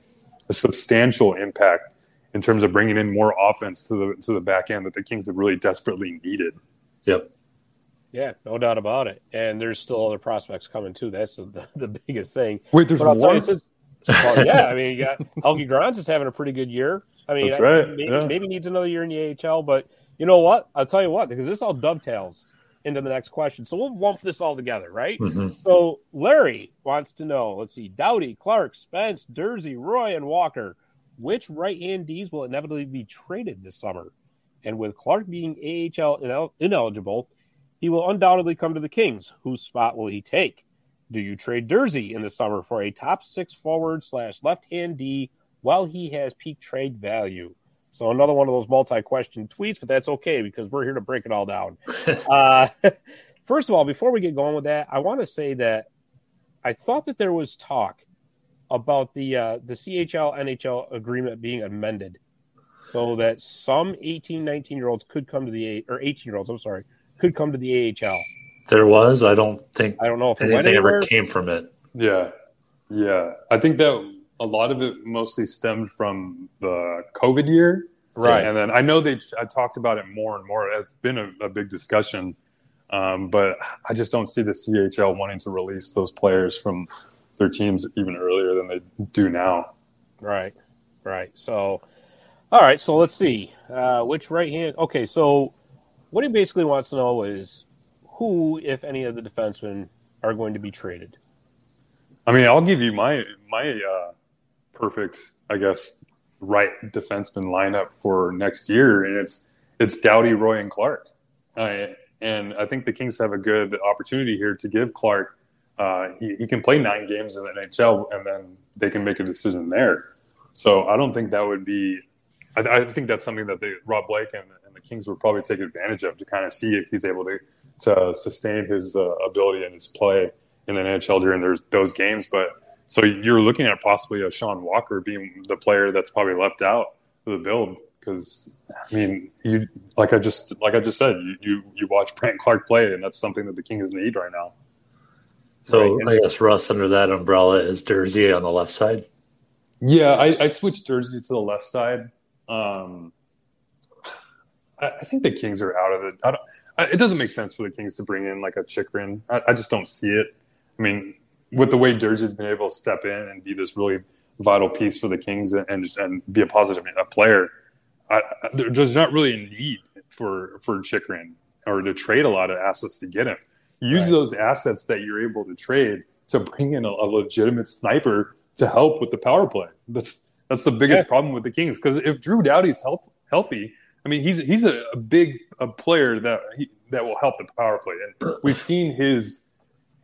a substantial impact in terms of bringing in more offense to the to the back end that the Kings have really desperately needed. Yep. Yeah, no doubt about it. And there's still other prospects coming too. That's the, the biggest thing. Wait, there's But I'll tell more. you, since, well, yeah, I mean, you got Helgi Grans is having a pretty good year. I mean, I- right, Maybe, yeah. maybe needs another year in the AHL, but you know what? I'll tell you what, because this all dovetails into the next question. So we'll lump this all together, right? hmm So Larry wants to know. Let's see: Doughty, Clarke, Spence, Durzi, Roy, and Walker. Which right-hand Ds will inevitably be traded this summer? And with Clarke being AHL inel- ineligible, he will undoubtedly come to the Kings. Whose spot will he take? Do you trade Durzi in the summer for a top six forward slash left-hand D while he has peak trade value? So another one of those multi-question tweets, but that's okay because we're here to break it all down. uh, first of all, before we get going with that, I want to say that I thought that there was talk about the uh, the CHL NHL agreement being amended so that some 18, 19 year olds could come to the or 18 year olds, I'm sorry, could come to the AHL. There was. I don't think I don't know if it anything ever came from it. Yeah, yeah. I think that a lot of it mostly stemmed from the COVID year, Right. And then I know they I talked about it more and more. It's been a, a big discussion, um, but I just don't see the CHL wanting to release those players from their teams even earlier than they do now. Right, right. So, all right. So let's see. Uh, which right hand? Okay. So, what he basically wants to know is who, if any, of the defensemen are going to be traded. I mean, I'll give you my my uh, perfect, I guess, right defenseman lineup for next year, and it's it's Doughty, Roy, and Clarke. Uh, and I think the Kings have a good opportunity here to give Clarke. Uh, he, he can play nine games in the NHL, and then they can make a decision there. So I don't think that would be. I, I think that's something that they, Rob Blake and, Kings would probably take advantage of to kind of see if he's able to to sustain his uh, ability and his play in the NHL during those those games. But so you're looking at possibly a Sean Walker being the player that's probably left out of the build because I mean you like I just like I just said you you, you watch Brandt Clarke play and that's something that the Kings need right now. So Right. I guess Russ under that umbrella is Durzi on the left side. Yeah, I, I switched Durzi to the left side. Um, I, think the Kings are out of it. I don't, it doesn't make sense for the Kings to bring in like a Chychrun. I, I just don't see it. I mean, with the way Durzi's been able to step in and be this really vital piece for the Kings and and, and be a positive a player. I, there's not really a need for for Chychrun or to trade a lot of assets to get him. Use right. those assets that you're able to trade to bring in a, a, legitimate sniper to help with the power play. That's that's the biggest yeah. problem with the Kings because if Drew Doughty's health, healthy, I mean he's he's a, a big a player that he, that will help the power play, and we've seen his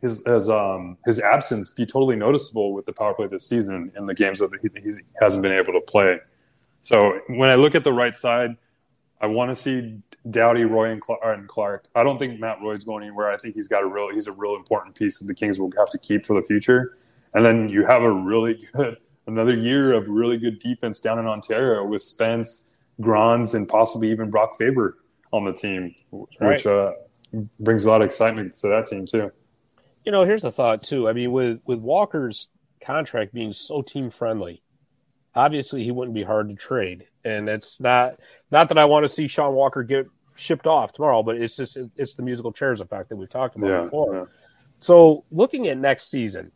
his um his absence be totally noticeable with the power play this season in the games that he, he hasn't been able to play. So when I look at the right side, I want to see Doughty, Roy, and Clarke. I don't think Matt Roy's going anywhere. I think he's got a real he's a real important piece that the Kings will have to keep for the future. And then you have a really good another year of really good defense down in Ontario with Spence, Grans, and possibly even Brock Faber on the team, which right. uh, brings a lot of excitement to that team too. You know, here's a thought too. I mean, with with Walker's contract being so team friendly, obviously he wouldn't be hard to trade. And it's not not that I want to see Sean Walker get shipped off tomorrow, but it's just it's the musical chairs effect that we've talked about yeah, before. Yeah. So looking at next season,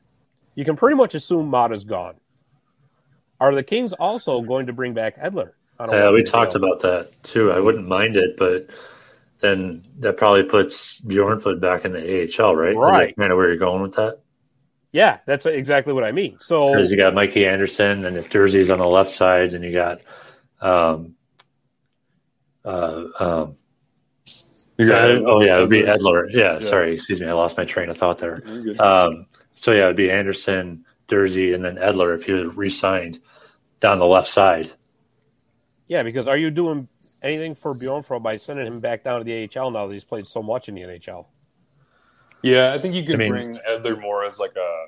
you can pretty much assume Maatta's gone. Are the Kings also going to bring back Edler? Yeah, we talked about that too. I wouldn't mind it, but then that probably puts Bjornfot back in the AHL, right? Right. kind of where you're going with that? Yeah, that's exactly what I mean. So because you got Mikey Anderson, and if Durzi's on the left side, and you got, um, uh, um, you oh yeah, it would be Edler. Yeah, yeah, sorry, excuse me, I lost my train of thought there. Um, so yeah, it'd be Anderson, Durzi, and then Edler if he was re-signed down the left side. Yeah, because are you doing anything for Bjornfot by sending him back down to the AHL now that he's played so much in the NHL? Yeah, I think you could I mean, bring Edler more as like a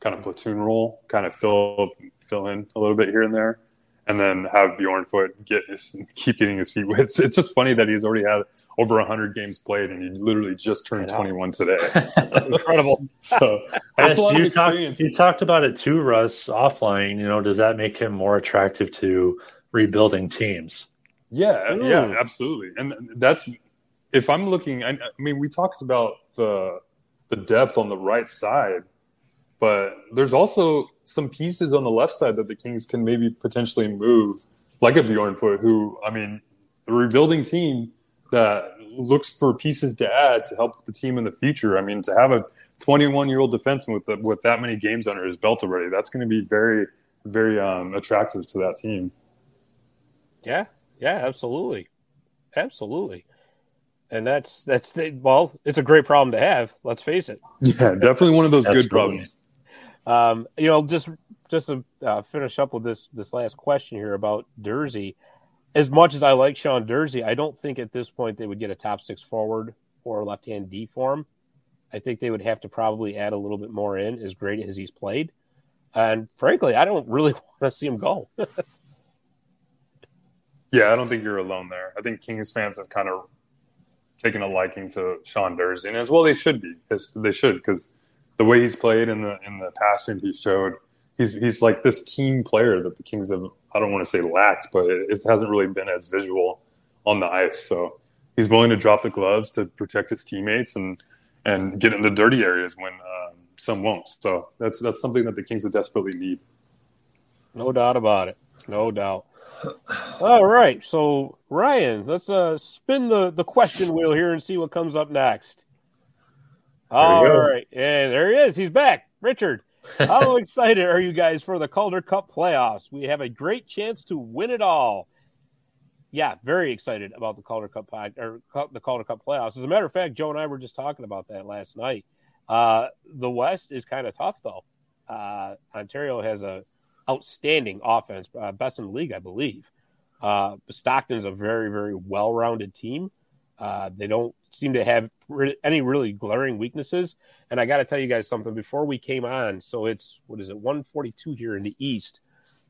kind of platoon role, kind of fill fill in a little bit here and there, and then have Bjornfot get his, keep getting his feet wet. It's, it's just funny that he's already had over hundred games played, and he literally just turned twenty one today. Incredible. So that's a lot you of experience. Talk, you talked about it too, Russ. Offline, you know, does that make him more attractive to rebuilding teams? Yeah, Ooh. yeah, absolutely, and that's if I'm looking. I, I mean, we talked about the the depth on the right side. But there's also some pieces on the left side that the Kings can maybe potentially move, like a Bjornfot, who, I mean, a rebuilding team that looks for pieces to add to help the team in the future. I mean, to have a 21 year old defenseman with the, with that many games under his belt already, that's going to be very, very um, attractive to that team. Yeah, yeah, absolutely, absolutely and that's that's the, well, it's a great problem to have. Let's face it. Yeah, definitely one of those good problems. Um, you know, just just to uh, finish up with this this last question here about Durzi. As much as I like Sean Durzi, I don't think at this point they would get a top six forward or left hand D for him. I think they would have to probably add a little bit more in, as great as he's played. And frankly, I don't really want to see him go. yeah, I don't think you're alone there. I think Kings fans have kind of taken a liking to Sean Durzi, and as well they should be. They should because the way he's played and the in the passion he showed, he's he's like this team player that the Kings have. I don't want to say lacked, but it, it hasn't really been as visual on the ice. So he's willing to drop the gloves to protect his teammates and and get in the dirty areas when um, some won't. So that's that's something that the Kings would desperately need. No doubt about it. No doubt. All right, so Ryan, let's uh spin the the question wheel here and see what comes up next. All right, and there he is. He's back, Richard. How excited are you guys for the Calder Cup playoffs? We have a great chance to win it all. Yeah, very excited about the Calder Cup or the Calder Cup playoffs. As a matter of fact, Joe and I were just talking about that last night. Uh, the West is kind of tough though. Uh, Ontario has a outstanding offense, uh, best in the league, I believe. Uh, Stockton is a very, very well rounded team. Uh, they don't seem to have re- any really glaring weaknesses. And I got to tell you guys something before we came on. So it's, what is it, 142 here in the East.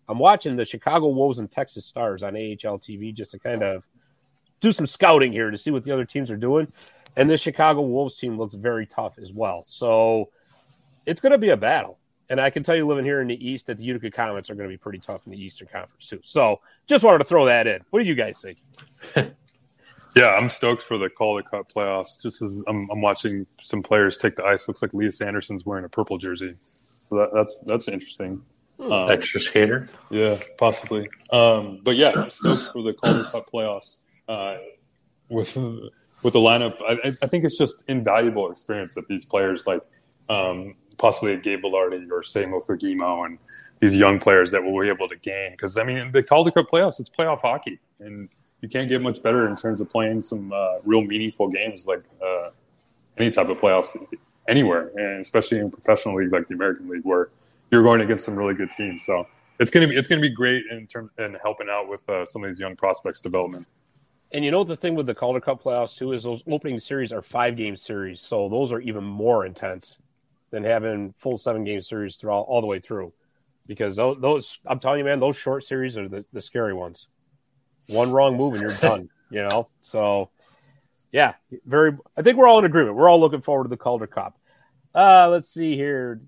I'm watching the Chicago Wolves and Texas Stars on AHL TV just to kind of do some scouting here to see what the other teams are doing. And the Chicago Wolves team looks very tough as well. So it's going to be a battle. And I can tell you, living here in the East, that the Utica Comets are going to be pretty tough in the Eastern Conference too. So, just wanted to throw that in. What do you guys think? yeah, I'm stoked for the Calder Cup playoffs. Just as I'm, I'm, watching some players take the ice, looks like Lias Andersson's wearing a purple jersey, so that, that's that's interesting. Um, Extra skater. Yeah, possibly. Um, but yeah, I'm stoked for the Calder Cup playoffs. Uh, with with the lineup, I, I, think it's just invaluable experience that these players like um, possibly a Gabe Vilardi or Samo and these young players that will be able to gain. Because I mean, the Calder Cup playoffs, it's playoff hockey, and you can't get much better in terms of playing some uh, real meaningful games like uh, any type of playoffs anywhere, and especially in a professional league like the American League, where you're going against some really good teams. So it's gonna be it's gonna be great in terms and helping out with uh, some of these young prospects' development. And you know the thing with the Calder Cup playoffs too is those opening series are five game series, so those are even more intense than having full seven game series throughout all the way through. Because those, those I'm telling you, man, those short series are the, the scary ones. One wrong move and you're done. You know, so yeah, very. I think we're all in agreement. We're all looking forward to the Calder Cup. Uh, let's see here.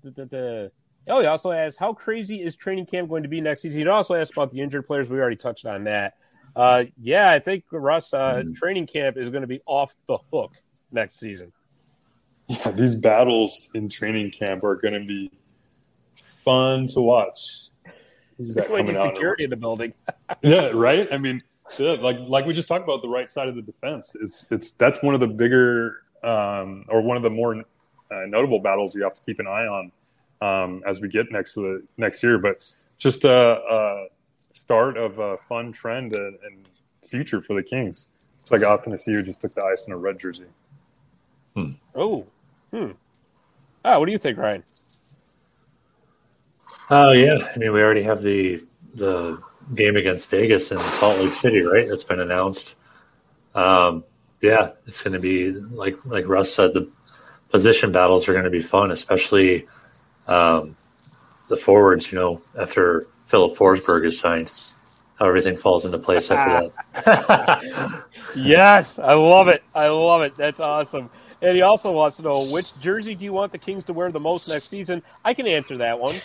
Oh, he also asked, how crazy is training camp going to be next season? He also asked about the injured players. We already touched on that. Uh, yeah, I think Russ uh, mm. training camp is going to be off the hook next season. Yeah, these battles in training camp are going to be fun to watch. Who's that coming out? Security in the building. yeah, right. I mean, yeah, like like we just talked about the right side of the defense. It's it's that's one of the bigger um, or one of the more uh, notable battles you have to keep an eye on um, as we get next to the next year. But just a, a start of a fun trend and, and, future for the Kings. It's like Athanasiou just took the ice in a red jersey. Hmm. Oh, hmm. Oh, what do you think, Ryan? Oh yeah, I mean we already have the the game against Vegas in Salt Lake City, right? That's been announced. Um, yeah, it's going to be like like Russ said, the position battles are going to be fun, especially um, the forwards. You know, after Filip Forsberg is signed, how everything falls into place after that. yes, I love it. I love it. That's awesome. And he also wants to know which jersey do you want the Kings to wear the most next season? I can answer that one.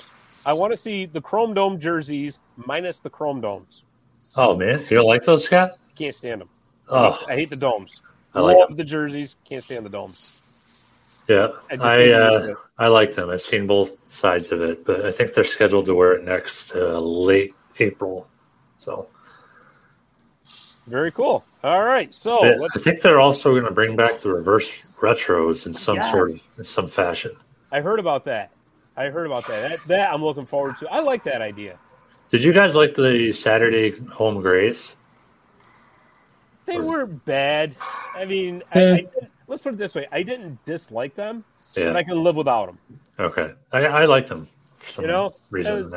I want to see the Chrome Dome jerseys minus the Chrome Domes. Oh man, you don't like those, Scott? Can't stand them. Oh, I hate, the domes. I like Love them. the jerseys. Can't stand the domes. Yeah, I I, uh, I, like them. I've seen both sides of it, but I think they're scheduled to wear it next uh, late April. So very cool. All right, so I think they're also going to bring back the reverse retros in some yes. sort of in some fashion. I heard about that. I heard about that. that. That I'm looking forward to. I like that idea. Did you guys like the Saturday home grays? They or... were bad. I mean, I, I eh. let's put it this way: I didn't dislike them, yeah. but I can live without them. Okay, I, I liked them. For some you know, reason was,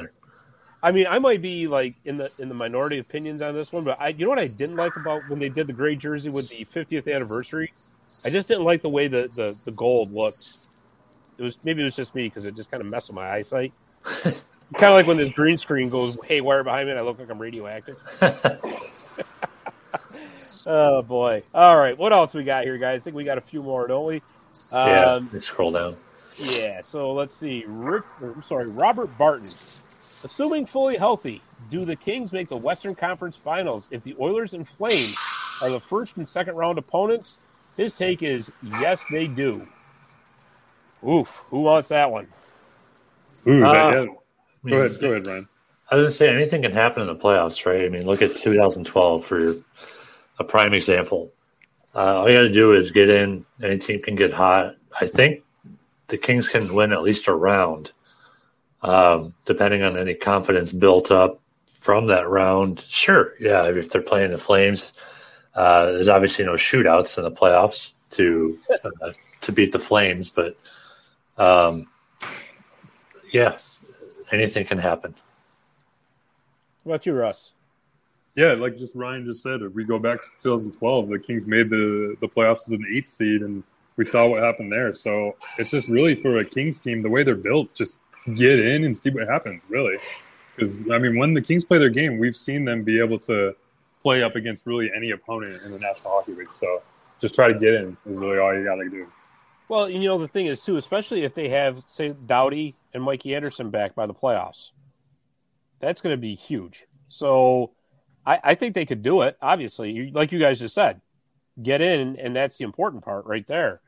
I mean, I might be like in the in the minority opinions on this one, but I, you know what I didn't like about when they did the gray jersey with the 50th anniversary? I just didn't like the way the the, the gold looked it was maybe it was just me because it just kind of messed with my eyesight. kind of like when this green screen goes haywire behind me and I look like I'm radioactive. oh boy! All right, what else we got here, guys? I think we got a few more, don't we? Yeah, um, scroll down. Yeah, so let's see. Rick, I'm sorry, Robert Barton. Assuming fully healthy, do the Kings make the Western Conference Finals if the Oilers and Flames are the first and second round opponents? His take is yes, they do. Oof, who wants that one? Ooh, uh, yeah. Go ahead, go ahead, Ryan. I was gonna say anything can happen in the playoffs, right? I mean, look at 2012 for a prime example. Uh, all you got to do is get in. Any team can get hot. I think the Kings can win at least a round, um, depending on any confidence built up from that round. Sure, yeah. If they're playing the Flames, uh, there's obviously no shootouts in the playoffs to uh, to beat the Flames, but um, yeah, anything can happen. What about you, Russ? Yeah, like just Ryan just said, if we go back to 2012, the Kings made the the playoffs as an eighth seed, and we saw what happened there. So it's just really for a Kings team, the way they're built, just get in and see what happens. Really, because I mean, when the Kings play their game, we've seen them be able to play up against really any opponent in the National Hockey League. So just try to get in is really all you got to do. Well, you know the thing is too, especially if they have say Doughty and Mikey Anderson back by the playoffs, that's going to be huge. So, I, I, think they could do it. Obviously, like you guys just said, get in, and that's the important part right there.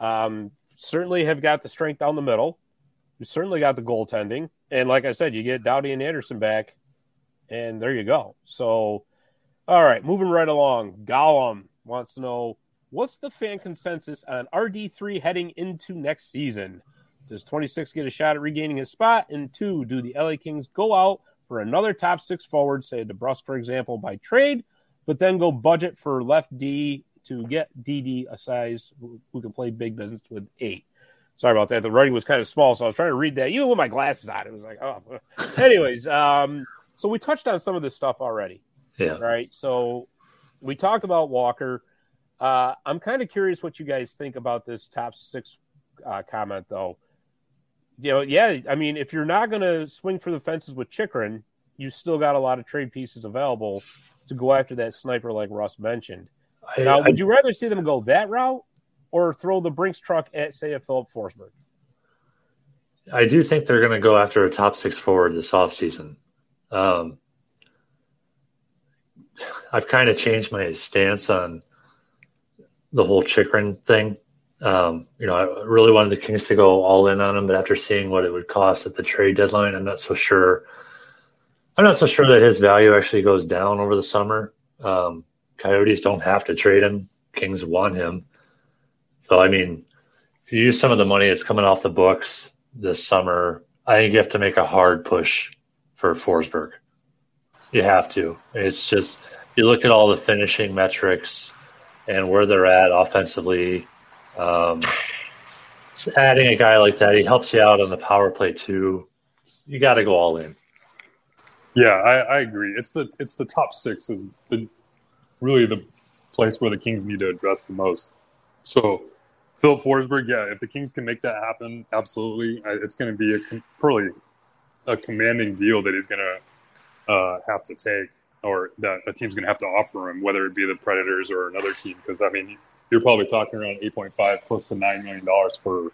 Um, certainly have got the strength down the middle. You certainly got the goaltending, and like I said, you get Doughty and Anderson back, and there you go. So, all right, moving right along. Gollum wants to know what's the fan consensus on RD3 heading into next season? Does 26 get a shot at regaining his spot? And two, do the LA Kings go out for another top six forward, say DeBrusk, for example, by trade, but then go budget for left D to get DD a size who can play big business with eight? Sorry about that. The writing was kind of small, so I was trying to read that. Even with my glasses on, it was like, oh. Anyways, um, so we touched on some of this stuff already. Yeah. Right. So we talked about Walker. Uh, I'm kind of curious what you guys think about this top six uh, comment, though. You know, yeah, I mean, if you're not going to swing for the fences with Chychrun, you still got a lot of trade pieces available to go after that sniper, like Russ mentioned. I, Now, I- would you rather see them go that route or throw the Brinks truck at, say, a Filip Forsberg? I do think they're going to go after a top six forward this offseason. Um, I've kind of changed my stance on the whole Chychrun thing. Um, you know, I really wanted the Kings to go all in on him, but after seeing what it would cost at the trade deadline, I'm not so sure. I'm not so sure that his value actually goes down over the summer. Um, Coyotes don't have to trade him. Kings want him. So, I mean, if you use some of the money that's coming off the books this summer, I think you have to make a hard push for Forsberg. You have to. It's just you look at all the finishing metrics and where they're at offensively. Um, adding a guy like that, he helps you out on the power play too. You got to go all in. Yeah, I, I agree. It's the it's the top six is the really the place where the Kings need to address the most. So, Phil Forsberg, yeah, if the Kings can make that happen, absolutely, it's going to be a com- probably a commanding deal that he's going to uh, have to take, or that a team's going to have to offer him, whether it be the Predators or another team. Because I mean, you're probably talking around eight point five, close to nine million dollars for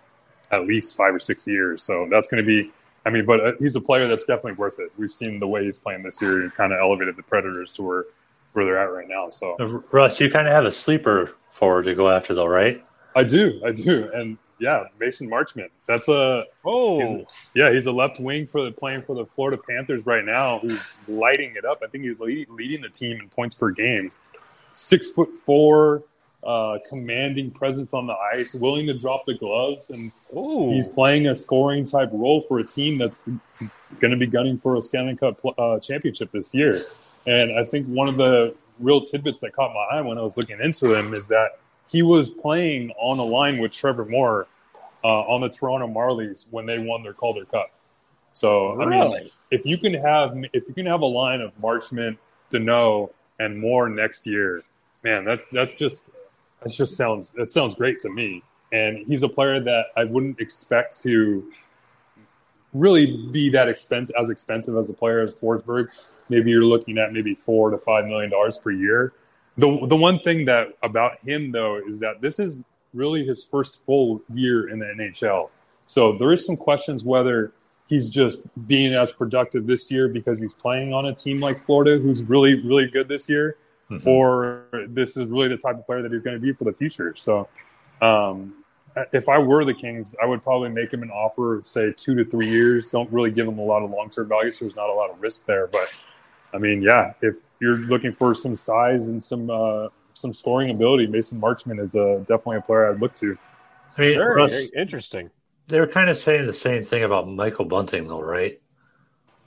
at least five or six years. So that's going to be I mean, but uh, he's a player that's definitely worth it. We've seen the way he's playing this year. Kind of elevated the Predators to where where they're at right now. So Russ, you kind of have a sleeper forward to go after, though, right? I do, I do, and yeah, Mason Marchment. That's a Oh, He's- yeah, he's a left wing for the playing for the Florida Panthers right now, who's lighting it up. I think he's lead, leading the team in points per game. Six foot four, uh, commanding presence on the ice, willing to drop the gloves, and Ooh. he's playing a scoring type role for a team that's going to be gunning for a Stanley Cup uh, championship this year. And I think one of the real tidbits that caught my eye when I was looking into him is that he was playing on a line with Trevor Moore uh, on the Toronto Marlies when they won their Calder Cup. So I mean, Really? if you can have if you can have a line of Marchment, Danault, and Moore next year, man, that's that's just that just sounds that sounds great to me. And he's a player that I wouldn't expect to really be that expensive as expensive as a player as Forsberg. Maybe you're looking at maybe four to five million dollars per year. The the one thing that about him though is that this is really his first full year in the NHL. So there is some questions whether he's just being as productive this year because he's playing on a team like Florida who's really really good this year Mhm. or this is really the type of player that he's going to be for the future. So, um, if I were the Kings, I would probably make him an offer of say two to three years. Don't really give him a lot of long term value, so there's not a lot of risk there. But I mean, yeah, if you're looking for some size and some uh, some scoring ability, Mason Marchment is uh, definitely a player I'd look to. I mean, very, Russ, very interesting. they were kind of saying the same thing about Michael Bunting, though, right?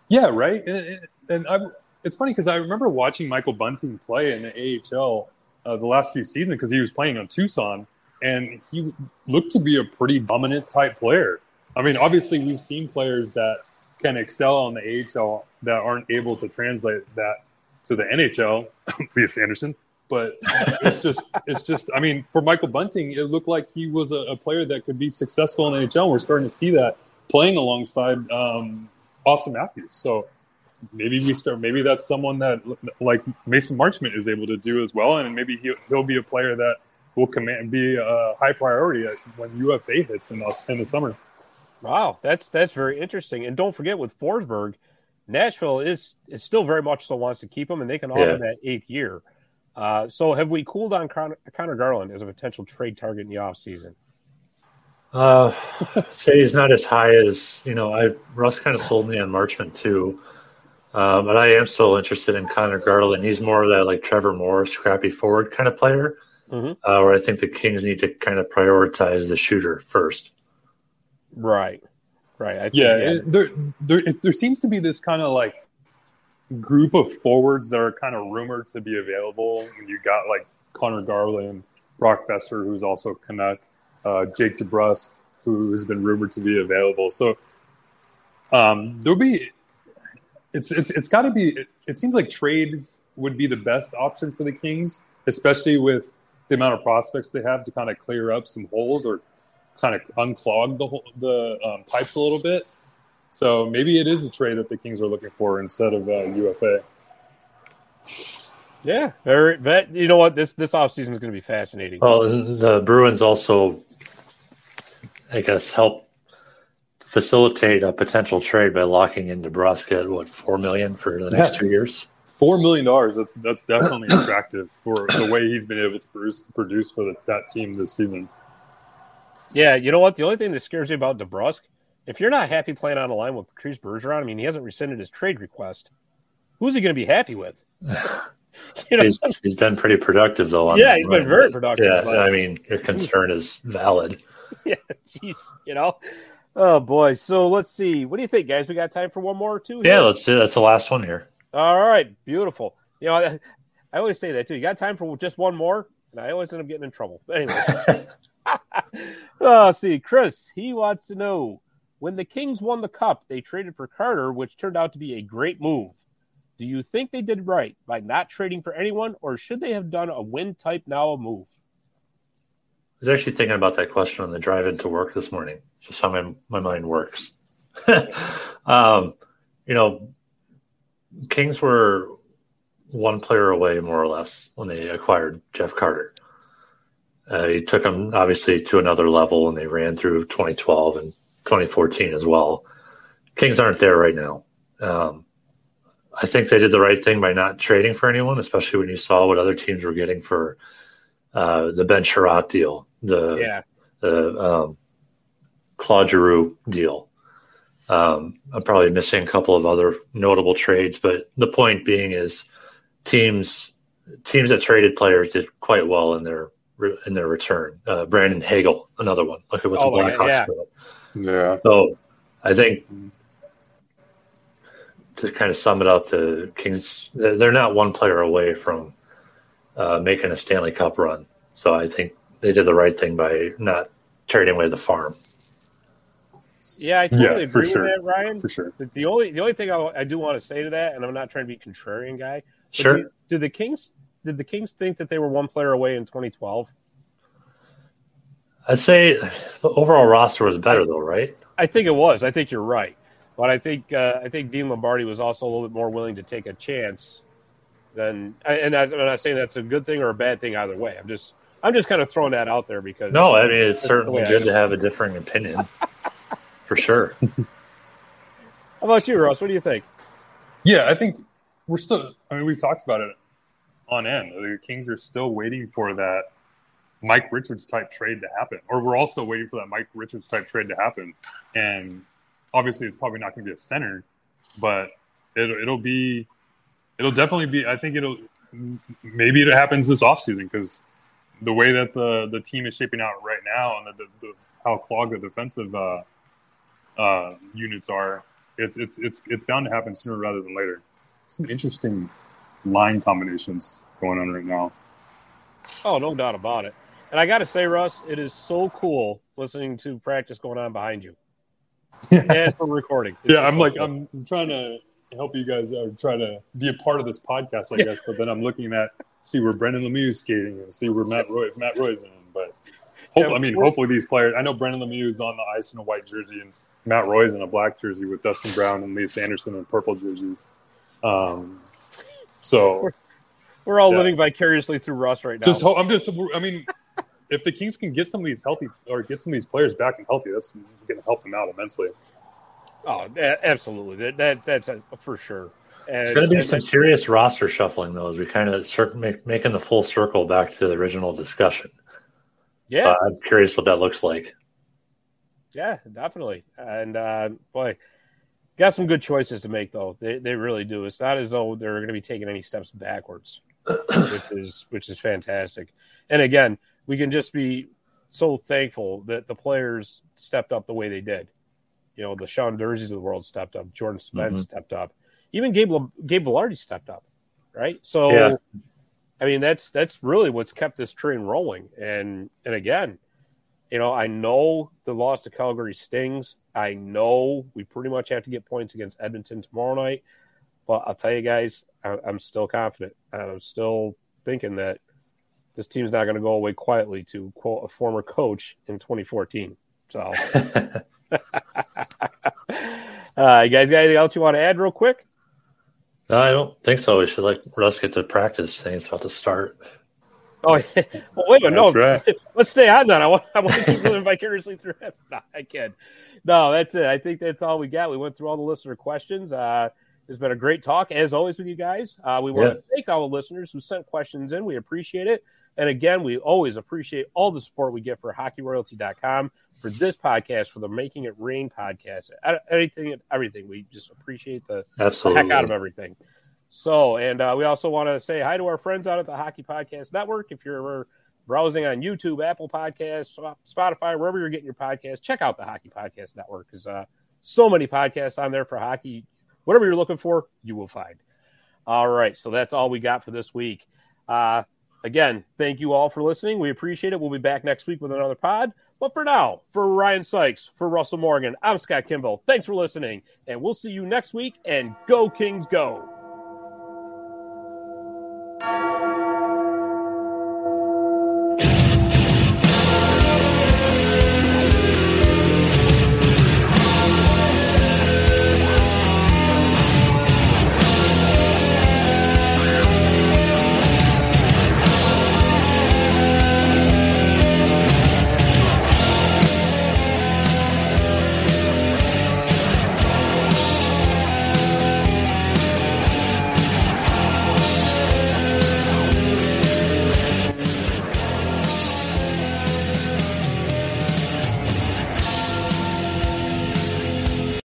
Yeah, right. And, and- and I, it's funny because I remember watching Michael Bunting play in the AHL uh, the last few seasons because he was playing on Tucson, and he looked to be a pretty dominant type player. I mean, obviously, we've seen players that can excel on the AHL that aren't able to translate that to the NHL. Elias Anderson. But it's just, it's just. I mean, for Michael Bunting, it looked like he was a, a player that could be successful in the NHL. We're starting to see that playing alongside um, Austin Matthews. So maybe we start. Maybe that's someone that like Mason Marchment is able to do as well, and maybe he'll, he'll be a player that will command be a high priority when UFA hits in the, in the summer. Wow, that's that's very interesting. And don't forget with Forsberg, Nashville is is still very much so wants to keep him, and they can offer Yeah. that eighth year. Uh, so have we cooled on Con- Conor Garland as a potential trade target in the offseason? Uh, say he's not as high as you know. I Russ kind of sold me on Marchment too, uh, but I am still interested in Conor Garland. He's more of that like Trevor Moore, scrappy forward kind of player, Mhm. uh, where I think the Kings need to kind of prioritize the shooter first. Right. Right. I think, Yeah, it- there, there, it, there seems to be this kind of like group of forwards that are kind of rumored to be available. You got like Conor Garland, Brock Boeser, who's also Canuck, uh, Jake DeBrusk, who has been rumored to be available. So um, there'll be. It's it's it's got to be. It, it seems like trades would be the best option for the Kings, especially with the amount of prospects they have to kind of clear up some holes or kind of unclog the hole- the um, pipes a little bit. So maybe it is a trade that the Kings are looking for instead of uh, UFA. Yeah. Very. That, you know what? This this offseason is going to be fascinating. Well, the Bruins also, I guess, help facilitate a potential trade by locking in DeBrusk at what four million for the next Yes. two years. Four million dollars. That's that's definitely attractive for the way he's been able to produce, produce for the, that team this season. Yeah, you know what? The only thing that scares me about DeBrusk, if you're not happy playing on a line with Patrice Bergeron, I mean, he hasn't rescinded his trade request. Who's he going to be happy with? you know, He's, he's been pretty productive though. On Yeah, that he's been very productive, Yeah, but- I mean, your concern is valid. yeah, jeez, you know. Oh boy. So let's see. What do you think, guys? We got time for one more or two? Yeah, here? let's do. That's the last one here. All right. Beautiful. You know, I, I always say that too. You got time for just one more, and I always end up getting in trouble. But anyways. oh, see, Chris, he wants to know when the Kings won the cup, they traded for Carter, which turned out to be a great move. Do you think they did right by not trading for anyone, or should they have done a win type now move? I was actually thinking about that question on the drive into work this morning. Just how my my mind works. um, you know, Kings were one player away, more or less, when they acquired Jeff Carter. Uh, he took them obviously to another level, and they ran through 2012 and 2014 as well. Kings aren't there right now. Um, I think they did the right thing by not trading for anyone, especially when you saw what other teams were getting for uh, the Ben Chiarot deal, the Yeah. the um, Claude Giroux deal. Um, I'm probably missing a couple of other notable trades, but the point being is teams teams that traded players did quite well in their in their return. Uh, Brandon Hagel, another one. Look at what Oh the my Blackhawks yeah. did. Yeah. So I think to kind of sum it up, the Kings they're they're not one player away from uh, making a Stanley Cup run. So I think they did the right thing by not trading away the farm. Yeah, I totally Yeah, agree sure. with that, Ryan. For sure. The, the only the only thing I, I do want to say to that, and I'm not trying to be contrarian guy. but Sure. Do the Kings did the Kings think that they were one player away in 2012? I'd say the overall roster was better though, right? I think it was. I think you're right, but I think uh, I think Dean Lombardi was also a little bit more willing to take a chance than. And I, I'm not saying that's a good thing or a bad thing either way. I'm just I'm just kind of throwing that out there because No, I mean it's certainly good to have a differing opinion, for sure. How about you, Ross? What do you think? Yeah, I think we're still. I mean, we've talked about it on end. The Kings are still waiting for that Mike Richards type trade to happen, or we're all still waiting for that Mike Richards type trade to happen. And obviously, it's probably not going to be a center, but it'll it'll be, it'll definitely be. I think it'll maybe it happens this offseason because the way that the the team is shaping out right now and the, the, the how clogged the defensive uh, uh, units are, it's it's it's it's bound to happen sooner rather than later. Some interesting line combinations going on right now. Oh, no doubt about it. And I got to say, Russ, it is so cool listening to practice going on behind you as we're recording. It's yeah, I'm so like cool. I'm trying to help you guys or try to be a part of this podcast, I guess. But then I'm looking at see where Brendan Lemieux is skating and see where Matt Roy Matt Roy's in. But hopefully, Yeah, I mean, hopefully these players. I know Brendan Lemieux is on the ice in a white jersey and Matt Roy's in a black jersey with Dustin Brown and Lias Andersson in purple jerseys. Um, so we're all yeah. living vicariously through Russ right now. just hope, I'm just I mean. If the Kings can get some of these healthy or get some of these players back and healthy, that's going to help them out immensely. oh, absolutely. That, that that's a, for sure. And, There's going to be and- some serious roster shuffling though, as we kind of start make, making the full circle back to the original discussion. yeah, Uh, I'm curious what that looks like. Yeah, definitely. And uh, boy, got some good choices to make though. They they really do. It's not as though they're going to be taking any steps backwards, which is which is fantastic. And again, we can just be so thankful that the players stepped up the way they did. You know, the Sean Durzies of the world stepped up. Jordan Spence mm-hmm. stepped up. Even Gabe Gabe Vilardi stepped up. Right. So, yeah. I mean, that's that's really what's kept this train rolling. And and again, you know, I know the loss to Calgary stings. I know we pretty much have to get points against Edmonton tomorrow night. But I'll tell you guys, I, am still confident. And I'm still thinking that this team's not going to go away quietly, to quote a former coach in 2014. So, uh, you guys got anything else you want to add, real quick? No, I don't think so. We should like let Russ get to practice. Thing. It's about to start. Oh, well, wait a minute. No, right. let's stay on that. I want, I want to keep living vicariously through him. No, I can't. No, that's it. I think that's all we got. We went through all the listener questions. Uh, it's been a great talk, as always, with you guys. Uh, we want yeah. to thank all the listeners who sent questions in. We appreciate it. And again, we always appreciate all the support we get for hockeyroyalty.com for this podcast, for the Making It Reign podcast, anything and everything. We just appreciate the, the heck out of everything. So, and uh, we also want to say hi to our friends out at the Hockey Podcast Network. If you're browsing on YouTube, Apple Podcasts, Spotify, wherever you're getting your podcast, check out the Hockey Podcast Network because uh, so many podcasts on there for hockey. Whatever you're looking for, you will find. All right, so that's all we got for this week. Uh, again, thank you all for listening. We appreciate it. We'll be back next week with another pod. But for now, for Ryan Sykes, for Russell Morgan, I'm Scott Kimball. Thanks for listening, and we'll see you next week. And go, Kings, go!